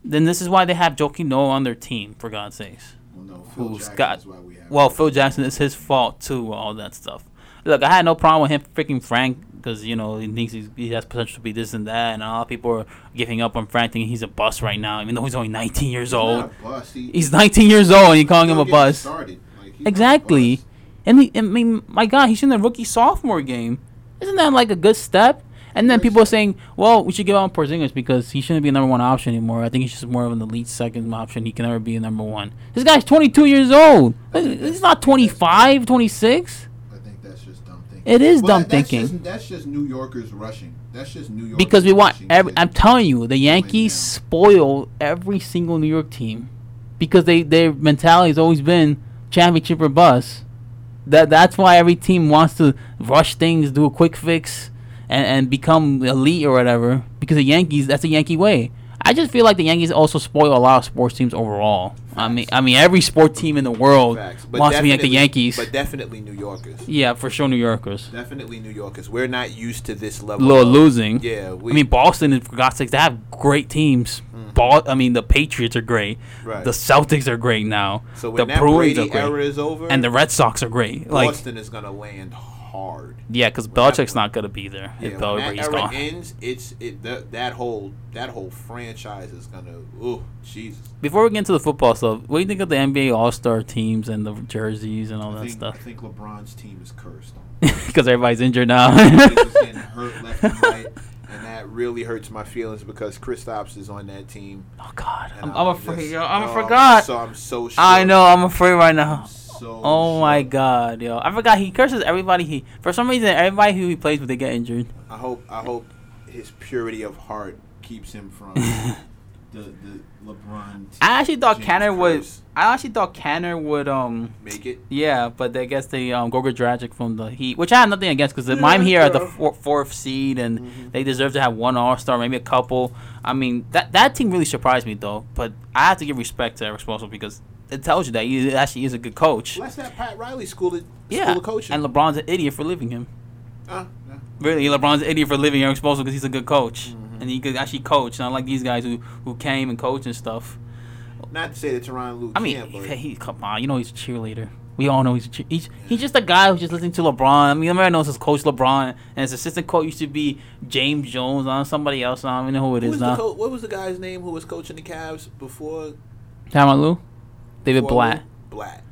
Then this is why they have Joakim Noah on their team, for God's sakes. well, no, Phil who's Jackson got- we have Well. Phil Jackson is his fault too, all that stuff. Look, I had no problem with him freaking Frank because you know he thinks he's, he has potential to be this and that, and a lot of people are giving up on Frank, thinking he's a bust right now, even though he's only 19 years He's old. not a bust. He- He's 19 years old, and you're calling him a bust. Like, he's not a Exactly. And he, I mean, my God, he's in the rookie sophomore game. Isn't that like a good step? And then people are saying, well, we should give out on Porzingis because he shouldn't be a number one option anymore. I think he's just more of an elite second option. He can never be a number one. This guy's 22 years old. He's not 25, 26. I think that's just It is Well, dumb that- that's thinking. Just, that's just New Yorkers rushing. That's just New York. because we want every. I'm telling you, the Yankees spoil every single New York team because they their mentality has always been championship or bust. That that's why every team wants to rush things, do a quick fix, and and become elite or whatever. Because the Yankees, that's the Yankee way. I just feel like the Yankees also spoil a lot of sports teams overall. I mean, I mean, every sport team in the world Facts. wants to be like the Yankees. But definitely New Yorkers. yeah, for sure, New Yorkers. Definitely New Yorkers. We're not used to this level. Little of- losing. Yeah, we, I mean, Boston, for God's sakes, they have great teams. Mm-hmm. Ball, I mean, the Patriots are great. Right. The Celtics are great now. so when the that Bruins Brady are great. era is over, and the Red Sox are great. Like, Boston is gonna land hard. yeah, because when Belichick's not gonna be there Yeah, if when that era gone. ends, it's it that, that whole that whole franchise is gonna. Oh Jesus! Before we get into the football stuff, what do you think of the NBA All Star teams and the jerseys and all I that think, stuff? I think LeBron's team is cursed. Because everybody's injured now. Getting hurt left and right. And that really hurts my feelings because Kristaps is on that team. oh God, and I'm, I'm afraid. just- yo, I'm oh, forgot. So I'm so. Shook. I know. I'm afraid right now. So Oh my. God, yo! I forgot he curses everybody. He for some reason everybody who he plays with they get injured. I hope. I hope his purity of heart. keeps him from the the LeBron. I actually thought James Canner would. I actually thought Canner would. Um. Make it. Yeah, but I guess the um Goga Dragic from the Heat, which I have nothing against because Miami here are the four, fourth seed and Mhm. they deserve to have one All Star, maybe a couple. I mean that that team really surprised me though, but I have to give respect to Erik Spoelstra because it tells you that he actually is a good coach. Let's that Pat Riley school of, Yeah, school of coaching. and LeBron's an idiot for leaving him. Uh, yeah. Really, LeBron's an idiot for leaving Erik Spoelstra because he's a good coach Mhm. and he could actually coach, not like these guys who who came and coached and stuff. Not to say that Tyronn Lue I mean, he, he come on, you know he's a cheerleader. We all know he's cheer- he's he's just a guy who's just listening to LeBron. I mean, everybody knows his coach LeBron, and his assistant coach used to be James Jones on somebody else. I don't even know who it Who is was now. co- what was the guy's name who was coaching the Cavs before? Tyronn Lue, David before Blatt, Blatt.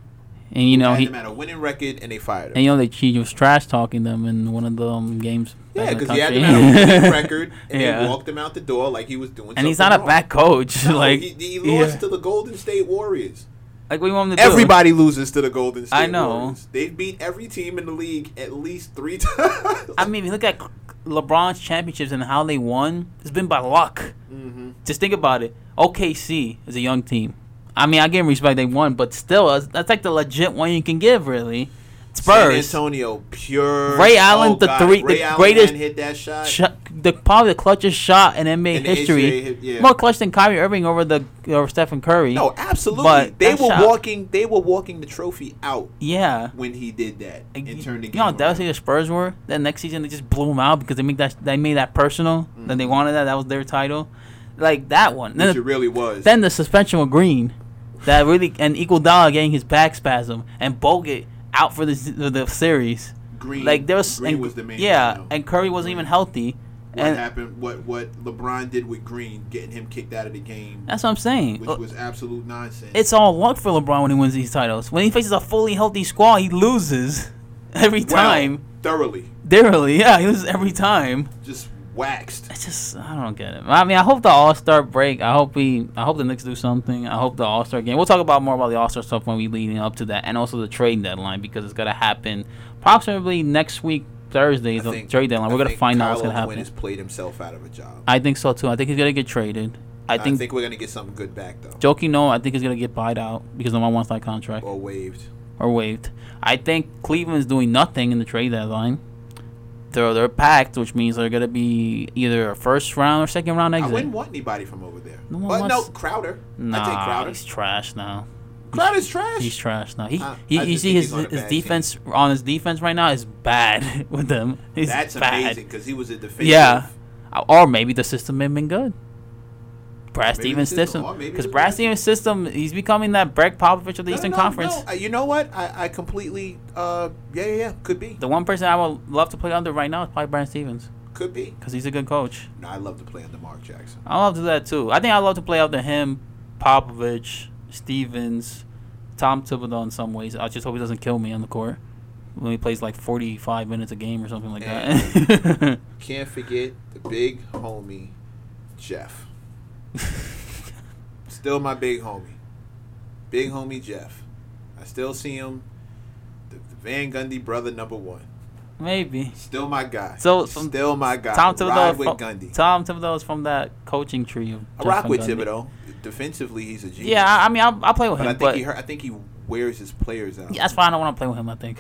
and you know he them at a winning record, and they fired him. and you know they he was trash talking them in one of the um, games. yeah, back in the because he had them at a winning record, and Yeah. they walked him out the door like he was doing. and he's not something a bad coach. No, like he, he lost yeah. to the Golden State Warriors. like what you want him to do? Everybody loses to the Golden State I know. Warriors. They've beat every team in the league at least three times. I mean, look at LeBron's championships and how they won. It's been by luck. hmm Just think about it. OKC is a young team. I mean, I give them respect they won, but still, that's- like the legit one you can give, really. Spurs. San. Antonio, pure. Ray oh, Allen, oh the God, three- Ray the Allen greatest hit that shot. Shot, the probably the clutchest shot in NBA in history. Yeah. More clutch than Kyrie Irving over the over Stephen Curry. No, absolutely. But they were shot- walking. They were walking the trophy out Yeah. when he did that and You turned the game. you know how around. devastating the Spurs were? Then next season they just blew them out because they make that they made that personal. Then they mm-hmm. wanted that. That was their title. Like that one. Then Which it really was. Then the suspension with Green, that really and Iguodala getting his back spasm and Bogut out for the the, series. Green, Like there was, Green and, was the main. yeah, you know. and Curry wasn't even healthy. what and happened? What what LeBron did with Green, getting him kicked out of the game, that's what I'm saying. which was absolute nonsense. It's all luck for LeBron when he wins these titles. When he faces a fully healthy squad, he loses every Well, time. thoroughly, Dearly, yeah, he loses every time. just waxed. It's just I don't get it. I mean, I hope the All Star break. I hope we. I hope the Knicks do something. I hope the All Star game. We'll talk about more about the All Star stuff when we leading up to that, and also the trade deadline because it's gonna happen approximately next week Thursday. Is the trade deadline. I We're gonna find out what's gonna happen. has played himself out of a job. I think so too. I think he's gonna get traded. I I think, think, we're gonna get something good back though, Joking no, I think he's gonna get bought out because no one wants that contract or waived. or waived. I think Cleveland's doing nothing in the trade deadline. They're they're packed, which means they're gonna be either a first round or second round exit. I wouldn't want anybody from over there. No but no, wants- Crowder. I take Nah, Crowder. he's trash now. Crowder's trash. He's trash now. He, Uh, he you see his his bad team. defense on his defense right now is bad with them. He's That's bad. amazing because he was a defensive. Yeah, or maybe the system may have been good. Brad Stevens system- system, or maybe because Brad. Stevens system, he's becoming that Gregg Popovich of the No, Eastern no, no, Conference. Uh, you know what? I, I completely. Uh, yeah, yeah, yeah. Could be. The one person I would love to play under right now is probably Brad Stevens, Could be. because he's a good coach. No, I love to play under Mark Jackson. I love to do that too. I think I love to play under him, Popovich, Stevens, Tom Thibodeau in some ways. I just hope he doesn't kill me on the court when he plays like 45 minutes a game or something like that. Can't forget the big homie, Jeff. Still my big homie. Big homie Jeff. I still see him. The, the Van Gundy brother number one. maybe. Still my guy. So, still my guy. Tom Ride with from, Gundy. Tom Thibodeau is from that coaching tree. Of I rock with Gundy. Thibodeau. Defensively, he's a genius. Yeah, I, I mean, I'll, I'll play with but I him, think but he I think he wears his players out. yeah, that's fine. I don't want to play with him. I think.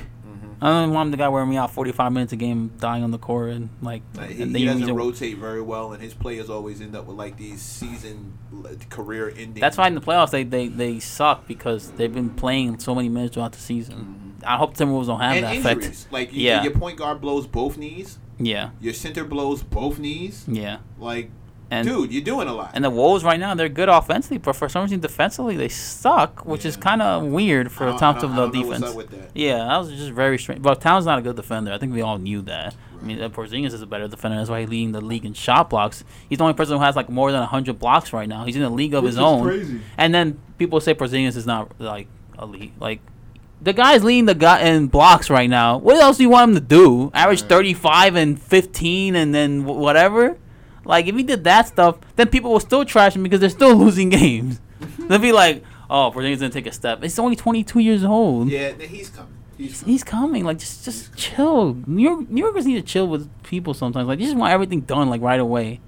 I don't want the guy wearing me out 45 minutes a game, dying on the court, and like. Like, he, and he doesn't rotate very well, and his players always end up with like these season career ending. That's why in the playoffs they, they, they suck because they've been playing so many minutes throughout the season. Mm-hmm. I hope Timberwolves don't have and that injuries. effect. Like you, Yeah. your point guard blows both knees, Yeah, your center blows both knees. yeah. Like, And dude, you're doing a lot. and the Wolves right now they're good offensively, but for some reason defensively they suck, which is kind of weird for a don't- Tom I don't- I Thibodeau don't know defense. What's up with that? Yeah, that was just very strange. But Towns not a good defender. I think we all knew that. I mean, Porzingis is a better defender. That's why he's leading the league in shot blocks. He's the only person who has like more than 100 blocks right now. He's in a league of Which his is own. crazy. And then people say Porzingis is not like elite. Like the guy's leading the guy in blocks right now. What else do you want him to do? Average Right. 35 and 15 and then whatever. Like if he did that stuff, then people will still trash him because they're still losing games. They'll be like, "Oh, Porzingis gonna take a step." It's only 22 years old. Yeah, he's coming. He's coming. He's coming. Like just just chill. New York New Yorkers need to chill with people sometimes. Like you just want everything done like right away.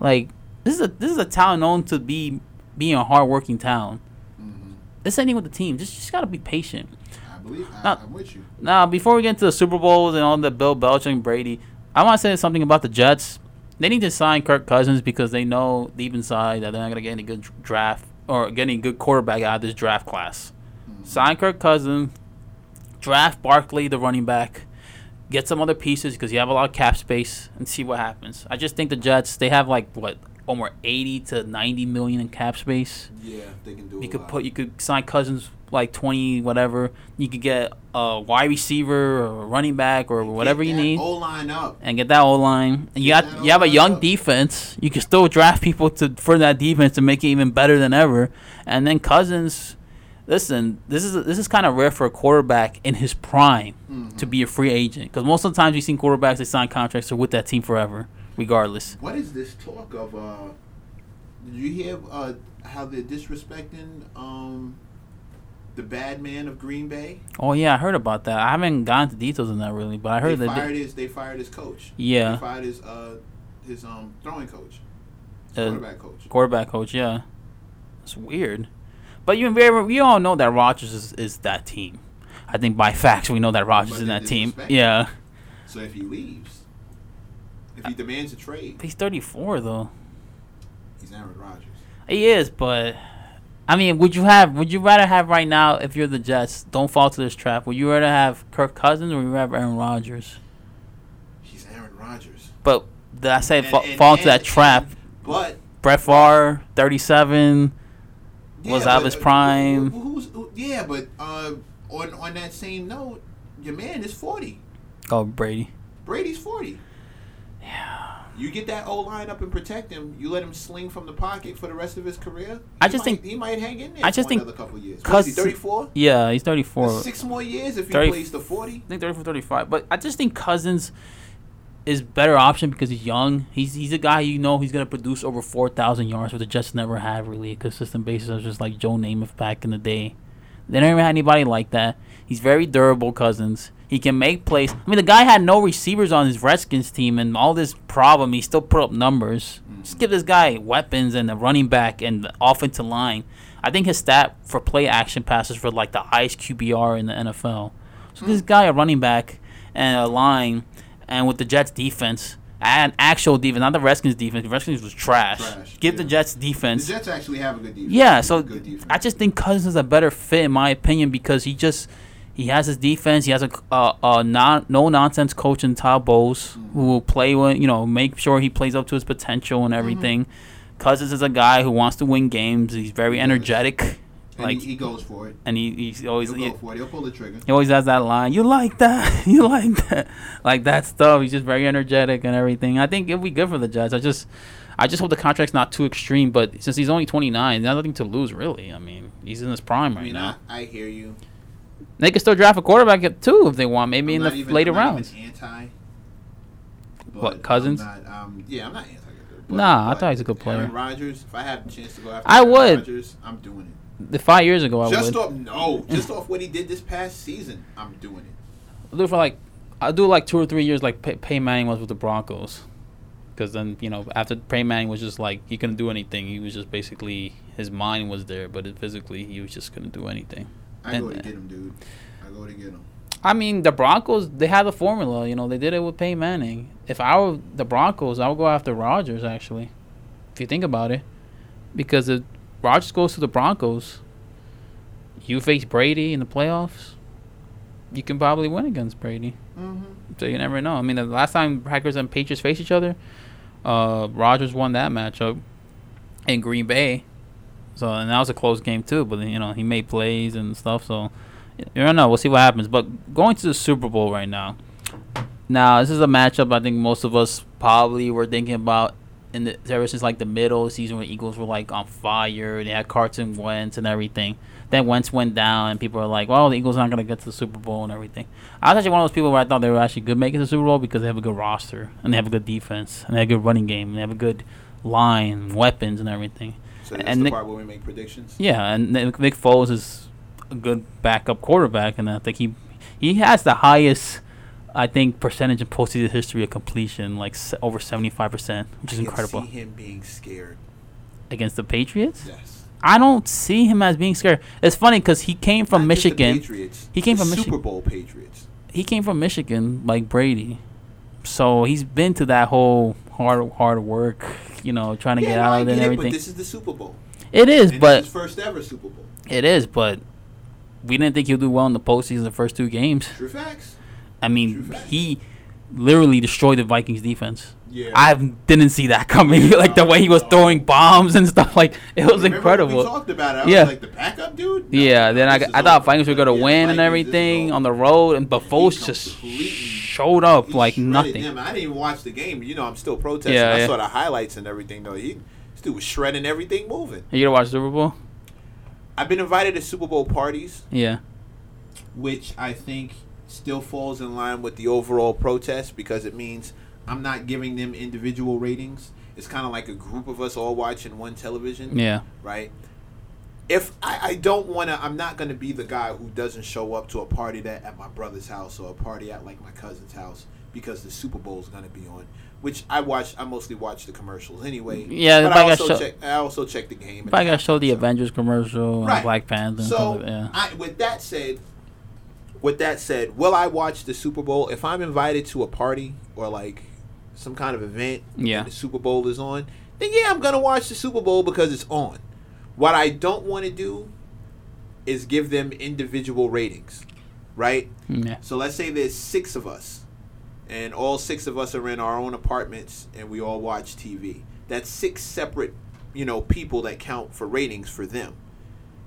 Like this is a this is a town known to be being a hardworking town. Mhm. This ain't even with the team. Just just gotta be patient. I believe I, Not- I'm with you. Now before we get into the Super Bowls and all the Bill Belichick and Brady, I want to say something about the Jets. They need to sign Kirk Cousins because they know deep inside that they're not gonna get any good draft or get any good quarterback out of this draft class. Mhm. Sign Kirk Cousins, draft Barkley, the running back, get some other pieces because you have a lot of cap space, and see what happens. I just think the Jets they have like what almost eighty to ninety million in cap space. Yeah, they can do. You could lot. put you could sign Cousins like twenty whatever. You could get a wide receiver or a running back or whatever you need. O line up. And get that O line, and you Get got you have a O-line young up. defense. You can still draft people to for that defense to make it even better than ever. And then Cousins, listen, this is this is kind of rare for a quarterback in his prime Mhm. to be a free agent. Because most of the times you've seen quarterbacks they sign contracts are with that team forever, regardless. What is this talk of? uh Did you hear uh how they're disrespecting um the bad man of Green Bay? Oh yeah, I heard about that. I haven't gone into details on that really, but I heard they that. fired They, his. They fired his coach. Yeah. They fired his uh his um throwing coach, Uh, quarterback coach. quarterback coach, yeah, it's weird. But you we, we all know that Rodgers is, is that team. I think by facts we know that Rodgers But is in that team. Yeah, So if he leaves, if he demands a trade, he's 34 though. he's Aaron Rodgers. He is, but I mean, would you have? Would you rather have right now if you're the Jets? Don't fall to this trap. Would you rather have Kirk Cousins or would you rather have Aaron Rodgers? He's Aaron Rodgers. But did I say And- fa- and- fall to and- that trap? But Brett Favre, 37. Was out of his uh, prime. who- who, yeah, but uh, on on that same note, your man is forty. Oh, Brady. Brady's forty. Yeah. You get that O line up and protect him. You let him sling from the pocket for the rest of his career. I just might- think- he might hang in there. I just for think another couple of years. He Cousins- thirty four? Yeah, he's 34. Six more years if he 30 plays the forty. I think 34, 35. But I just think Cousins is better option because he's young. He's he's a guy you know he's gonna produce over 4,000 yards, which the Jets never had really a consistent basis. It was just like Joe Namath back in the day. They never had anybody like that. He's very durable, Cousins. He can make plays. I mean, the guy had no receivers on his Redskins team, and all this problem, he still put up numbers. Just give this guy weapons and the running back and the offensive line. I think his stat for play action passes for like the highest QBR in the NFL. So this hmm. guy, a running back and a line, and with the Jets defense, and actual defense, not the Redskins defense. The Redskins was trash. Trash, Give the yeah. Jets The defense. Jets actually have a good defense. Yeah, so defense. I just think Cousins is a better fit in my opinion because he just he has his defense. He has a uh, a non no nonsense coach in Todd Bowles who will play with you know make sure he plays up to his potential and everything. Cousins is a guy who wants to win games. He's very energetic, and like he, he goes for it. and he he's always He'll he, go for it. He'll pull the trigger. he always has that line. You like that? You like that? Like that stuff. He's just very energetic and everything. I think it'll be good for the Jets. I just, I just hope the contract's not too extreme. But since he's only 29, there's nothing to lose really. I mean, he's in his prime I right mean, now. I, I hear you. They could still draft a quarterback at two if they want, maybe I'm in the even- later rounds. anti. What, but Cousins? I'm not, um, yeah, I'm not anti. but- Nah, I but thought he's a good player. Aaron Rodgers. If I had the chance to go after I Aaron would. Rodgers, I'm doing it. The five years ago, I just would. off no, just off what he did this past season, I'm doing it. I'll do it for like, I'll do like two or three years like Pey- Peyton Manning was with the Broncos, because then you know after Peyton Manning was just like he couldn't do anything. He was just basically his mind was there, but it, physically he was just couldn't do anything. I go And- to get him, dude. I go to get him. I mean, the Broncos they had the formula. You know, they did it with Peyton Manning. If I were the Broncos, I would go after Rodgers. Actually, if you think about it, because if Rodgers goes to the Broncos, you face Brady in the playoffs. You can probably win against Brady. Mm-hmm. So you never know. I mean, the last time Packers and Patriots faced each other, uh, Rodgers won that matchup in Green Bay. So and that was a close game too. But you know he made plays and stuff. So you don't know. We'll see what happens. But going to the Super Bowl right now. Now this is a matchup I think most of us probably were thinking about in the ever since like the middle season when Eagles were like on fire. They had Carson Wentz and everything. Then Wentz went down and people were like, "Well, the Eagles aren't gonna get to the Super Bowl and everything." I was actually one of those people where I thought they were actually good making the Super Bowl because they have a good roster and they have a good defense and they have a good running game and they have a good line, weapons and everything. So that's And the Nick- part where we make predictions. Yeah, and Nick Foles is a good backup quarterback, and I think he he has the highest, I think, percentage in postseason history of completion, like over seventy five percent, which is I can incredible See him being scared. against the Patriots. Yes. I don't see him as being scared. It's funny because he came from Not Michigan. Patriots, He came from Michi- Super Bowl Patriots. He came from Michigan, like Brady, so he's been to that whole hard hard work, you know, trying to yeah, get no, out of it and it, everything. but this is the Super Bowl. It is, and but is first ever Super Bowl. it is, but we didn't think he'll do well in the postseason the first two games. True facts. I mean, fact. he literally destroyed the Vikings defense. Yeah. I didn't see that coming. like the way he was oh. throwing bombs and stuff. Like it was Remember when We talked about it. I Yeah. was like the backup dude. No, Yeah. Then I, I thought. Vikings were gonna Yeah, win and Vikings, everything on the road, and Foles just showed up like nothing. Them. I didn't even watch the game. You know, I'm still protesting. Yeah, I yeah. saw the highlights and everything though. He this dude was shredding everything moving. Are You gonna watch Super Bowl? I've been invited to Super Bowl parties, Yeah. which I think still falls in line with the overall protest because it means I'm not giving them individual ratings. It's kind of like a group of us all watching one television. Yeah. right? If I, I don't want to, I'm not going to be the guy who doesn't show up to a party that at my brother's house or a party at like my cousin's house because the Super Bowl is going to be on. Which I watch. I mostly watch the commercials anyway. Yeah, but I got also show- check. I also check the game. If I gotta show the So- Avengers commercial and Right. Black Panther and So, stuff like yeah. I, with that said, with that said, will I watch the Super Bowl if I'm invited to a party or like some kind of event? Yeah. and the Super Bowl is on. Then yeah, I'm gonna watch the Super Bowl because it's on. What I don't want to do is give them individual ratings, right? Mm, yeah. So let's say there's six of us, and all six of us are in our own apartments, and we all watch TV. That's six separate, you know, people that count for ratings for them.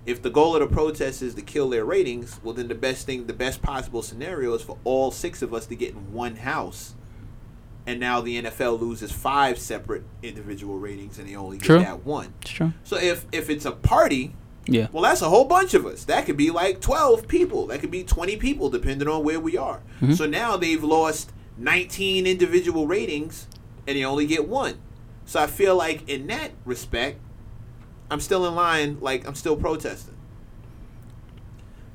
If the goal of the protest is to kill their ratings, well, then the best thing, the best possible scenario is for all six of us to get in one house. And now the NFL loses five separate individual ratings, and they only get True. that one. It's true. So if if it's a party, Yeah. well, that's a whole bunch of us. That could be like 12 people. That could be 20 people, depending on where we are. Mhm. So now they've lost 19 individual ratings and they only get one. So I feel like in that respect, I'm still in line, like I'm still protesting.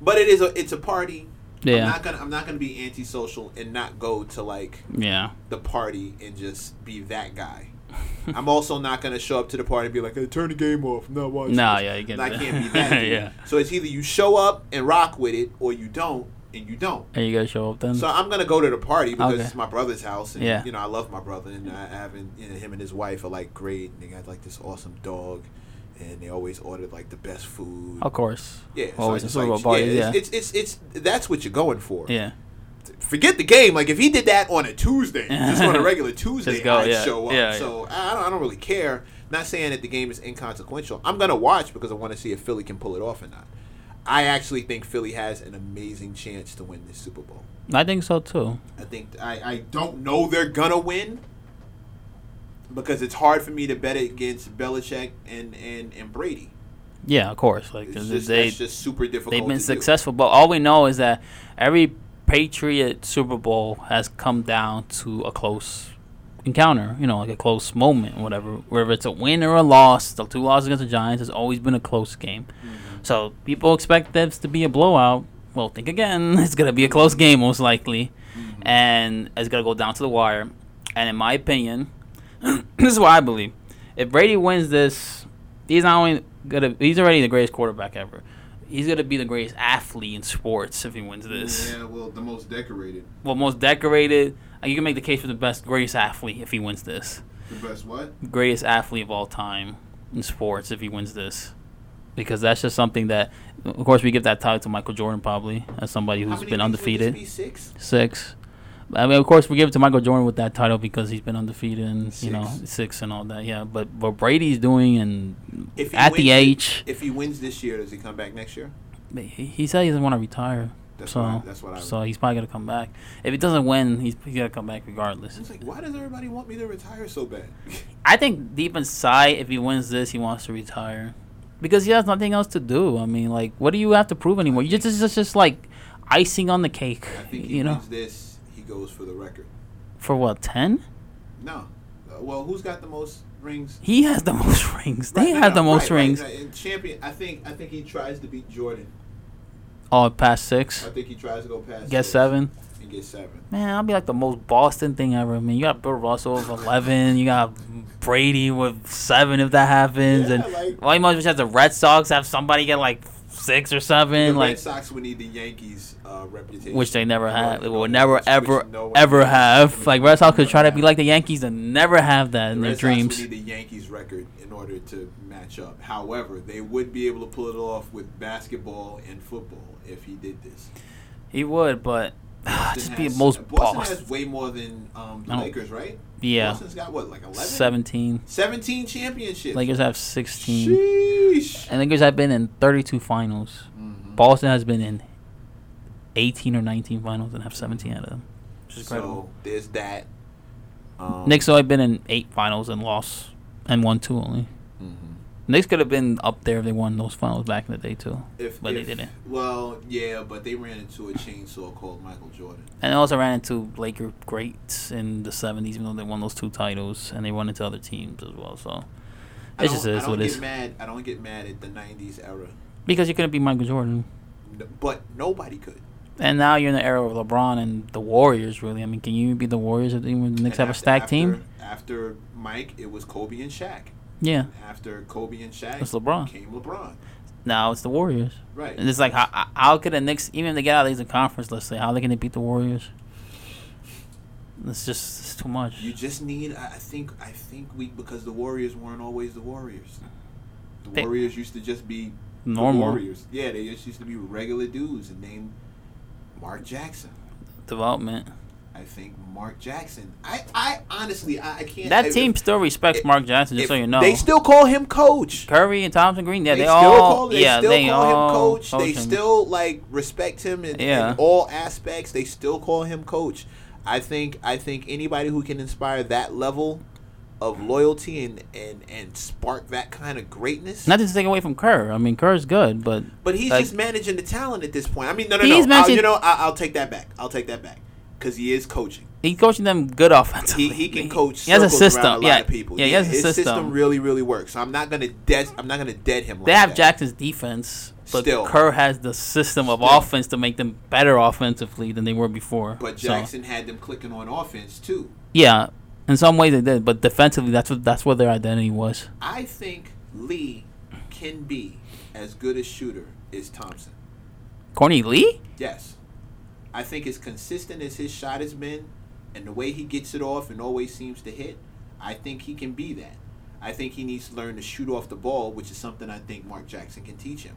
But it is a it's a party. I'm not gonna I'm not gonna be antisocial and not go to like Yeah. the party and just be that guy. I'm also not gonna show up to the party and be like, hey, turn the game off. Watching. Nah, this." yeah, you get it. I can't be that. Yeah. So it's either you show up and rock with it, or you don't, and you don't. Are you gonna show up then? So I'm gonna go to the party because Okay. it's my brother's house, and Yeah. you know I love my brother, and I haven't you know, him and his wife are like great. And they got like this awesome dog, and they always ordered like the best food. of course. Yeah, so Always a it's Super like- Bowl party. Yeah. It's, it's it's it's that's what you're going for. yeah. Forget the game. Like if he did that on a Tuesday, just on a regular Tuesday, go, I'd yeah. show up. Yeah, so I don't, I don't really care. Not saying that the game is inconsequential. I'm gonna watch because I want to see if Philly can pull it off or not. I actually think Philly has an amazing chance to win this Super Bowl. I think so too. I think I, I don't know they're gonna win because it's hard for me to bet against Belichick and, and, and Brady. Yeah, of course. Like It's just, they that's just super difficult. they've been to do. successful, but all we know is that every Patriot Super Bowl has come down to a close encounter. You know, like a close moment, whatever. Whether it's a win or a loss, the two losses against the Giants has always been a close game. Mm-hmm. So people expect this to be a blowout. Well, think again. It's gonna be a close game, most likely. Mm-hmm. and it's gonna go down to the wire. And in my opinion, this is what I believe: if Brady wins this, he's not only gonna he's already the greatest quarterback ever. He's gonna be the greatest athlete in sports if he wins this. Yeah, well, the most decorated. Well, most decorated. You can make the case for the best, greatest athlete if he wins this. The best what? Greatest athlete of all time in sports if he wins this, because that's just something that, of course, we give that title to Michael Jordan probably as somebody who's been rings would this undefeated. be? Six. Six. I mean, of course, we give it to Michael Jordan with that title because he's been undefeated and you know Six. six and all that. Yeah, but what Brady's doing and If he at the wins it- age, If he wins this year, does he come back next year? he, he said he doesn't want to retire. That's so what I, that's what I. so he's probably gonna come back. If he doesn't win, he's, he's gonna come back regardless. It's like, why does everybody want me to retire so bad? I think deep inside, if he wins this, he wants to retire because he has nothing else to do. I mean, like, what do you have to prove anymore? You just it's just, just like icing on the cake. I think he You know, wins this, he goes for the record. for what ten? No. Uh, well, who's got the most rings? He has the most rings. They Right, have no, the most right, rings. right. And champion. I think. I think he tries to beat Jordan. Oh, past six. I think he tries to go past. Get six seven. And get seven. Man, that'll be like the most Boston thing ever. I mean, you got Bill Russell with eleven. You got Brady with seven if that happens, Yeah, and like- well, you might as well have the Red Sox have somebody get like six or The seven, Red like Sox would need the Yankees uh, reputation, which they never have. They will never ever no ever have. Like Red Sox could try to be like the Yankees and never have that in The their Red dreams. Sox would need the Yankees record in order to match up. However, they would be able to pull it off with basketball and football if he did this. He would, but just be has- most Boston Boston. has way more than um, the Lakers, right? Yeah, Boston's got what, like 11? seventeen. 17 championships. Lakers have sixteen. Sheesh. And Lakers have been in thirty-two finals. Mhm. Boston has been in eighteen or nineteen finals and have seventeen out of them, which is incredible. So there's that. Um, Knicks only been in eight finals and lost and won two only. Knicks could have been up there if they won those finals back in the day too. If, But they didn't. Well, yeah, but they ran into a chainsaw called Michael Jordan. And they also ran into Laker greats in the seventies, even though they won those two titles, and they run into other teams as well. So I it just is what it get mad. I don't get mad at the '90s era, Because you couldn't be Michael Jordan, but nobody could. and now you're in the era of LeBron and the Warriors. Really, I mean, can you be the Warriors if the Knicks And have a stacked after- team? After Mike, it was Kobe and Shaq. Yeah, After Kobe and Shaq, It's LeBron. came LeBron. now it's the Warriors. Right. And it's like, how, how- could the Knicks, even if they get out of the Eastern Conference, let's say, how they can they beat the Warriors? It's just it's too much. You just need. I think. I think we because the Warriors weren't always the Warriors. The They- Warriors used to just be Normal Warriors. Yeah, they just used to be regular dudes and named Mark Jackson. development. I think Mark Jackson. I, I honestly, I, I can't. That if- team still respects if- Mark Jackson, just so you know. They still call him coach. Curry and Thompson Green, yeah, they, still all, call, they yeah, still they call all him coach. coach They him. still like respect him in, Yeah. in all aspects. They still call him coach. I think I think anybody who can inspire that level of loyalty and and and spark that kind of greatness. Nothing to take away from Kerr. I mean, Kerr's good, but but he's like- just managing the talent at this point. I mean, no, no, no. I'll- you know, I, I'll take that back. I'll take that back because he is coaching. he's coaching them good offensively. He, he can coach. He has a system. A lot yeah, of people. yeah, yeah, he has a his system. really, really works. So I'm not gonna dead. I'm not gonna dead him. Like They have that. Jackson's defense, but Still. Kerr has the system of Still. offense to make them better offensively than they were before. But So, Jackson had them clicking on offense too. yeah, in some ways they did, but defensively, that's what that's what their identity was. I think Lee can be as good a shooter as Thompson. Corny Lee? Yes. I think as consistent as his shot has been and the way he gets it off and always seems to hit, I think he can be that. I think he needs to learn to shoot off the ball, which is something I think Mark Jackson can teach him.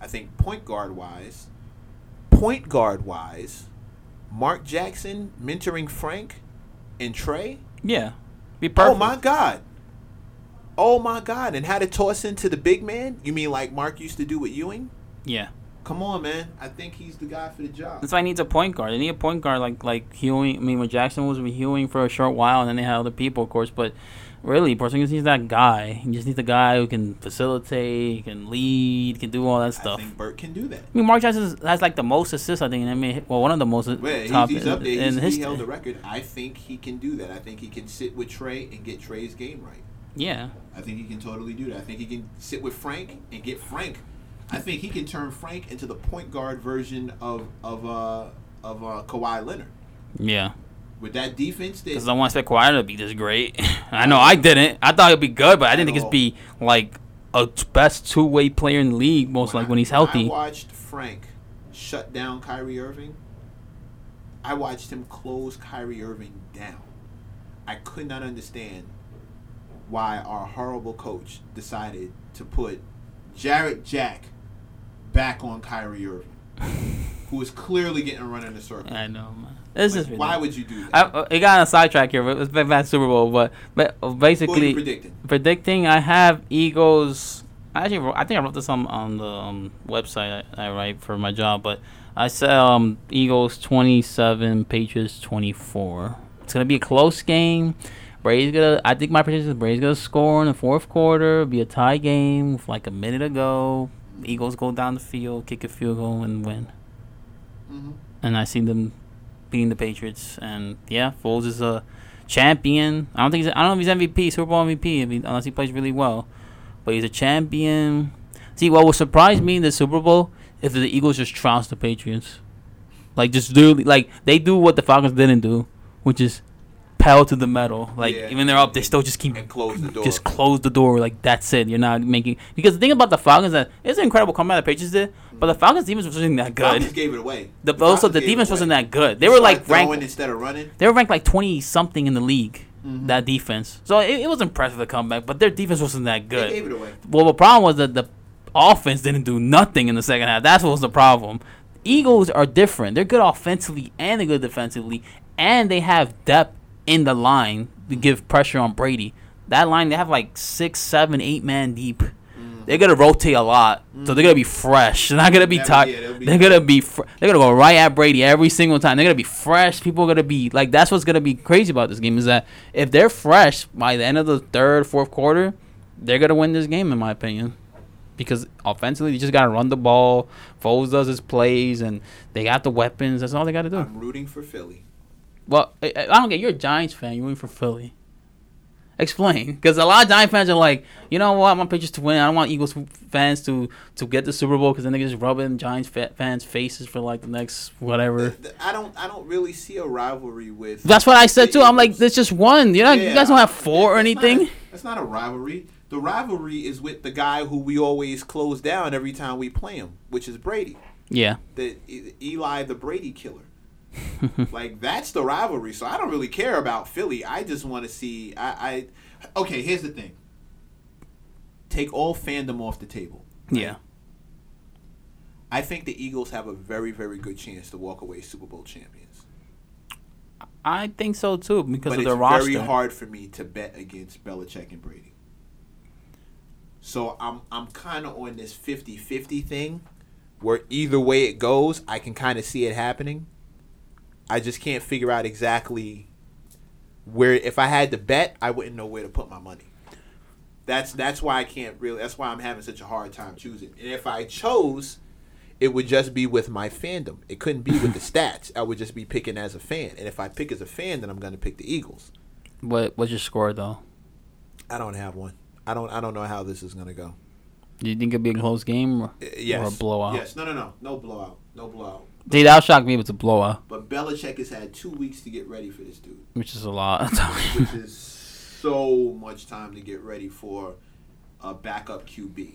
I think point guard wise, point guard wise, Mark Jackson mentoring Frank and Trey, Yeah, be oh perfect. Oh my God. Oh my God. And how to toss into the big man? You mean like Mark used to do with Ewing? Yeah, Come on, man. I think he's the guy for the job. that's why I need a point guard. They need a point guard like like Ewing. I mean, when Jackson was with Ewing for a short while, and then they had other people, of course. But really, Porzingis needs that guy. He just needs a guy who can facilitate, can lead, can do all that stuff. I think Burt can do that. I mean, Mark Jackson has like the most assists, I think. I mean, well, one of the most Well, top he's, he's up there. in, He's, in he held the record. I think he can do that. I think he can sit with Trey and get Trey's game right. Yeah, I think he can totally do that. I think he can sit with Frank and get Frank. I think he can turn Frank into the point guard version of of uh, of uh, Kawhi Leonard. Yeah. With that defense, they, Because I want to expect Kawhi to be this great. I know I didn't. I thought it'd be good, but I didn't think it'd be like a t- best two way player in the league. Most like when he's healthy. I watched Frank shut down Kyrie Irving. I watched him close Kyrie Irving down. I could not understand why our horrible coach decided to put Jarrett Jack back on Kyrie Irving, who is clearly getting run in a circle. I know, man. This Like, is why would you do that? I, it got on a sidetrack here. But it's been back Super Bowl, but but Who are you basically predicting? predicting. I have Eagles. I actually, wrote, I think I wrote this on on the um, website I, I write for my job, but I said um, Eagles twenty seven, Patriots twenty four. It's gonna be a close game. Brady's gonna. I think my prediction is Brady's gonna score in the fourth quarter. It'll be a tie game with like a minute to go. Eagles go down the field, kick a field goal, and win. Mhm. And I see them beating the Patriots. And yeah, Foles is a champion. I don't think he's, I don't know if he's MVP, Super Bowl MVP, I mean, unless he plays really well. But he's a champion. See, what would surprise me in the Super Bowl if the Eagles just trounced the Patriots, like just do like they do what the Falcons didn't do, which is pedal to the metal. Like Yeah. even they're up, they still just keep And close the door. just close the door. Like that's it. You're not making because the thing about the Falcons that it's an incredible comeback the Patriots did, but the Falcons defense wasn't that Falcons good. gave it away. The, Falcons also the defense wasn't that good. They They were like ranked. instead of running. They were ranked like twenty something in the league. Mhm. That defense. So it, it was impressive the comeback, but their defense wasn't that They good. gave it away. Well, the problem was that the offense didn't do nothing in the second half. That's what was the problem. Eagles are different. They're good offensively and they're good defensively, and they have depth in the line to give pressure on Brady. That line, they have like six, seven, eight man deep. Mm. They're gonna rotate a lot, so they're gonna be fresh. They're not gonna be tired. yeah, they're gonna be. Fr- they're gonna go right at Brady every single time. They're gonna be fresh. People are gonna be like. That's what's gonna be crazy about this game is that if they're fresh by the end of the third, fourth quarter, they're gonna win this game in my opinion. Because offensively, you just gotta run the ball. Foles does his plays, and they got the weapons. That's all they gotta do. I'm rooting for Philly. Well, I, I don't get. You're a Giants fan. You're rooting for Philly. Explain, because a lot of Giant fans are like, you know what? I want Patriots to win. I don't want Eagles fans to to get the Super Bowl because then they just rub in Giants fa- fans' faces for like the next whatever. I don't. I don't really see a rivalry with. That's what I said too. I'm like, there's just one. You know, you guys don't have four or anything. That's not a rivalry. The rivalry is with the guy who we always close down every time we play him, which is Brady. Yeah, The Eli, the Brady killer. like that's the rivalry. So I don't really care about Philly. I just want to see. I, I. Okay, here's the thing. Take all fandom off the table. yeah. I think the Eagles have a very, very good chance to walk away Super Bowl champions. I think so too because but of it's their roster. very hard for me to bet against Belichick and Brady. So I'm I'm kind of on this 50-50 thing where either way it goes, I can kind of see it happening. I just can't figure out exactly where if I had to bet, I wouldn't know where to put my money. That's that's why I can't really that's why I'm having such a hard time choosing. And if I chose it would just be with my fandom. It couldn't be with the stats. I would just be picking as a fan. And if I pick as a fan, then I'm going to pick the Eagles. What what's your score though? I don't have one. I don't. I don't know how this is going to go. Do you think it'd be a close game or, Yes. or a blowout? Yes. No. No. No. No blowout. No blowout. See, that'll shock me if it's a blowout, But Belichick has had two weeks to get ready for this dude, which is a lot. which is so much time to get ready for a backup QB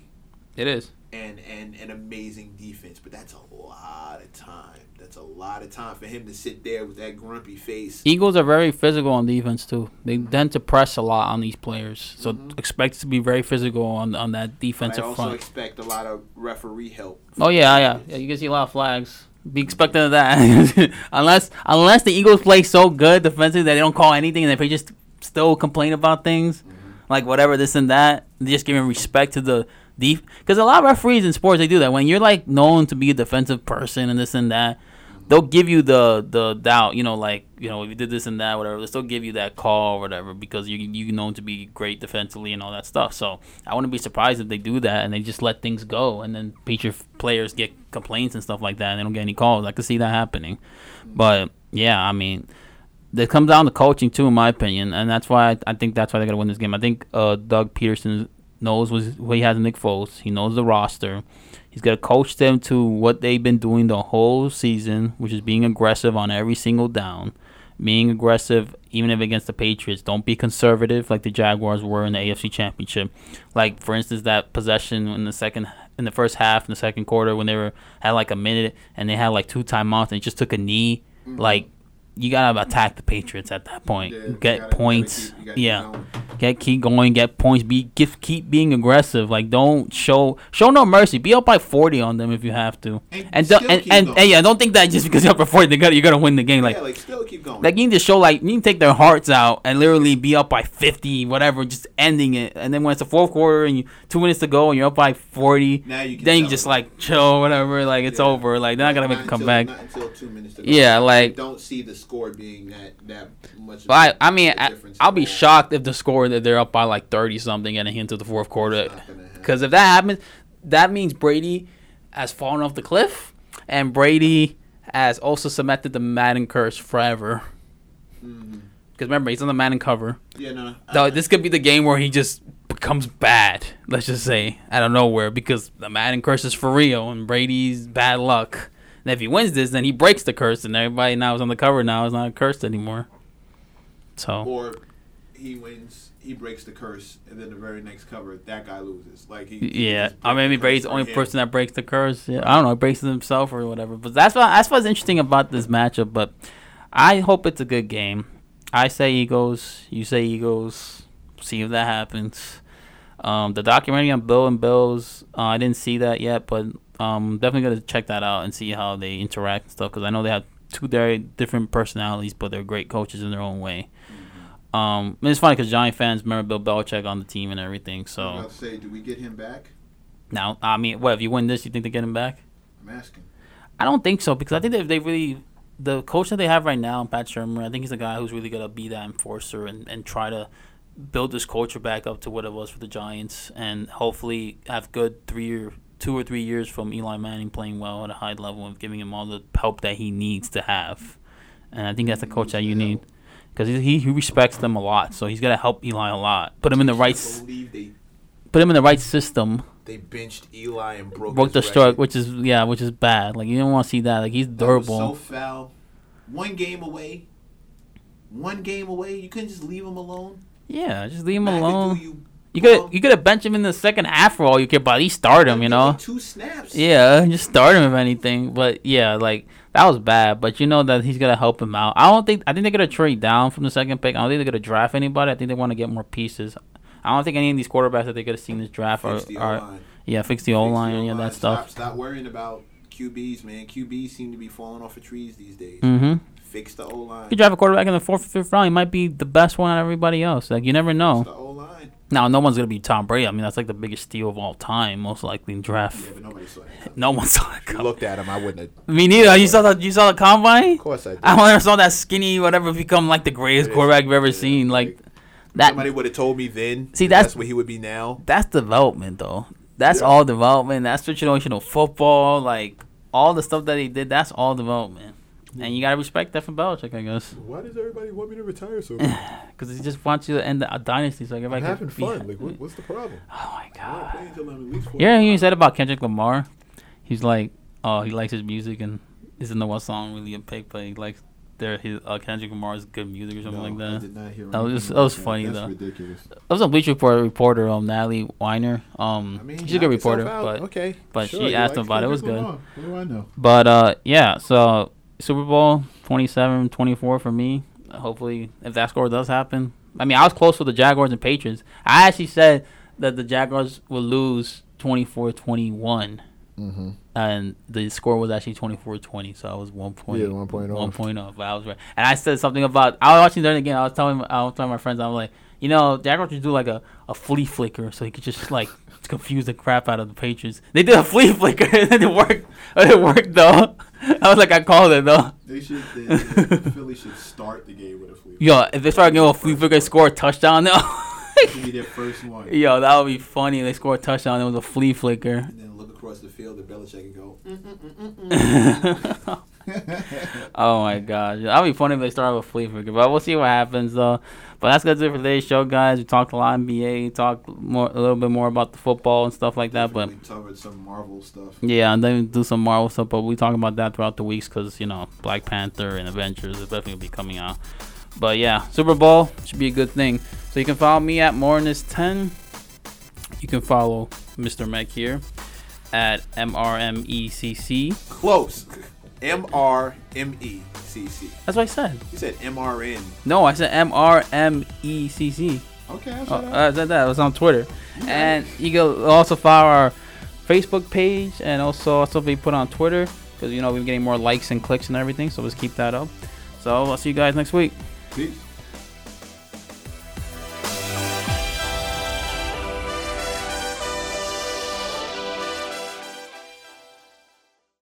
it is. and and an amazing defense. But that's a lot of time. That's a lot of time for him to sit there with that grumpy face. Eagles are very physical on defense too. They tend to press a lot on these players, so Mhm. expect to be very physical on on that But I defensive also front. expect a lot of referee help. Oh yeah, yeah, yeah. You can see a lot of flags. Be expecting of that, unless unless the Eagles play so good defensively that they don't call anything and if they just still complain about things, mm-hmm. like whatever this and that, just giving respect to the deep. Because a lot of referees in sports they do that. When you're like known to be a defensive person and this and that, they'll give you the the doubt. You know, like you know if you did this and that, whatever. They'll still give you that call or whatever because you you known to be great defensively and all that stuff. So I wouldn't be surprised if they do that and they just let things go and then Patriot players get complaints and stuff like that and they don't get any calls. I could see that happening, but yeah, I mean. It comes down to coaching too, in my opinion, and that's why I, I think that's why they're gonna win this game. I think uh, Doug Pederson knows what, he has Nick Foles. He knows the roster. He's gonna coach them to what they've been doing the whole season, which is being aggressive on every single down. being aggressive, even if against the Patriots. Don't be conservative like the Jaguars were in the AFC Championship. Like for instance, that possession in the second, in the first half, in the second quarter, when they were had like a minute and they had like two timeouts and just took a knee. Mm-hmm. Like you gotta attack the Patriots at that point. Yeah, get gotta- points. keep- gotta keep yeah. going. Get keep going, get points. Be give, keep being aggressive. Like don't show show no mercy. Be up by forty on them if you have to. And And don't, and, and, and yeah, don't think that just because you're up by forty, they got you're gonna win the game. Like yeah, like still keep going. like you need to show like you need to take their hearts out and literally be up by fifty, whatever, just ending it. And then when it's the fourth quarter and you two minutes to go and you're up by forty, now you can then you just like chill, whatever. Like it's Yeah. over. Like they're not gonna make a comeback. Not until two minutes to go. Yeah, like- don't see the score being that that much. of But a- I, I mean, difference I'll be shocked if the score that they're up by like thirty something getting into the fourth quarter. It's not gonna happen. Because if that happens, that means Brady has fallen off the cliff, and Brady has also cemented the Madden curse forever. Mhm. Because remember, he's on the Madden cover. Yeah, no, no. So this could be the game where he just becomes bad. Let's just say out of nowhere because the Madden curse is for real, and Brady's bad luck. And if he wins this, then he breaks the curse, and everybody now is on the cover. Now is not cursed anymore. So or he wins, he breaks the curse, and then the very next cover, that guy loses. Like he, he Yeah, I mean, the Brady's the only him. person that breaks the curse. Yeah, I don't know, breaks it himself or whatever. But that's what that's what's interesting about this matchup. But I hope it's a good game. I say Eagles. You say Eagles. See if that happens. Um, the documentary on Bill and Bills. Uh, I didn't see that yet, but um, definitely gonna check that out and see how they interact and stuff. Because I know they have two very different personalities, but they're great coaches in their own way. Um, and it's funny because Giant fans remember Bill Belichick on the team and everything. So. I was about to say, do we get him back? Now, I mean, what if you win this? You think they get him back? I'm asking. I don't think so because I think that they really, the coach that they have right now, Pat Shurmur, I think he's a guy who's really gonna be that enforcer and, and try to build this culture back up to what it was for the Giants and hopefully have good three or two or three years from Eli Manning playing well at a high level and giving him all the help that he needs to have. And I think that's the coach that you need because he he respects them a lot, so he's gonna help Eli a lot. Put him in the right, I s- believe they put him in the right system. they benched Eli and broke, broke the stroke, which is yeah, which is bad. Like you don't want to see that. Like he's durable. so foul. One game away. One game away. You couldn't just leave him alone. yeah, just leave him alone. You, could you could have benched him in the second half for all you care, but at least start him. You know. two snaps. Yeah, just start him if anything. But yeah, like that was bad. But you know that he's gonna help him out. I don't think I think they're gonna trade down from the second pick. I don't think they're gonna draft anybody. I think they want to get more pieces. I don't think any of these quarterbacks that they could have seen this draft are, the are yeah fix the O line and yeah that stuff. Stop, stop worrying about QBs, man. QBs seem to be falling off of trees these days. Mm-hmm. Fix the O line. You draft a quarterback in the fourth or fifth round. He might be the best one out of everybody else. Like you never know. Now, no one's gonna be Tom Brady. I mean, that's like the biggest steal of all time, most likely in draft. Yeah, nobody saw that. No one saw it you looked at him, I wouldn't have. Me neither. You saw the you saw the combine. Of course I did. I never saw that skinny whatever become like the greatest quarterback you've ever yeah, seen. Like like, that. Somebody would have told me then. See, that's- that's where he would be now. That's development, though. That's Yeah. all development. That's situational football. Like all the stuff that he did. That's all development. And you gotta respect that from Belichick, I guess, Why does everybody want me to retire so because he just wants you to end the a dynasty. So everybody I'm having be- fun. Like, what, what's the problem? Oh my god. don't play until I'm at least Yeah, he said about Kendrick Lamar. He's like, oh, he likes his music and isn't the what song really a pick, but he likes their his uh, Kendrick Lamar's good music or something No, like I that. did not hear That was just- that was funny, That's though. ridiculous. There was a Bleacher Report reporter, um, Natalie Weiner. Um, I mean, she's a good reporter, but okay. but Sure, she asked him about it. It was good. Lamar. What do I know? But uh, yeah. So Super Bowl 27-24 for me. Hopefully, if that score does happen, I mean, I was close with the Jaguars and Patriots. I actually said that the Jaguars will lose 24-21. Mm-hmm. and the score was actually 24-20, so I was one point, Yeah, one point one off. point off. But I was right, and I said something about I was watching during the game. I was telling I was telling my friends, I was like, you know, Jaguars should do like a, a flea flicker, so he could just like confuse the crap out of the Patriots. They did a flea flicker, and it worked. It worked though. I was like, I called it though. They should. They, they, Philly should start the game with a flea. Yo, if they start giving a flea flicker, score a touchdown should be their first one. Yo, that would be funny. They score a touchdown. It was a flea flicker. And then look across the field at Belichick and go. Oh my gosh, that'd be funny if they start with a Flea Flicker, but we'll see what happens though. But that's gonna do it for today's show, guys. We talked a lot NBA, talked more a little bit more about the football and stuff like that. But covered some Marvel stuff. yeah, and then do some Marvel stuff. But we talk about that throughout the weeks because you know Black Panther and Avengers is definitely be coming out. But yeah, Super Bowl should be a good thing. So you can follow me at Mornis10. You can follow Mr. Meg here at MRMECC. Close. M R M E That's what I said. You said M R N. No, I said MRMECC. Okay, I Oh. I said that. It was on Twitter. And you can also follow our Facebook page and also also be put on Twitter because you know we're getting more likes and clicks and everything. So let's keep that up. So I'll see you guys next week. Peace.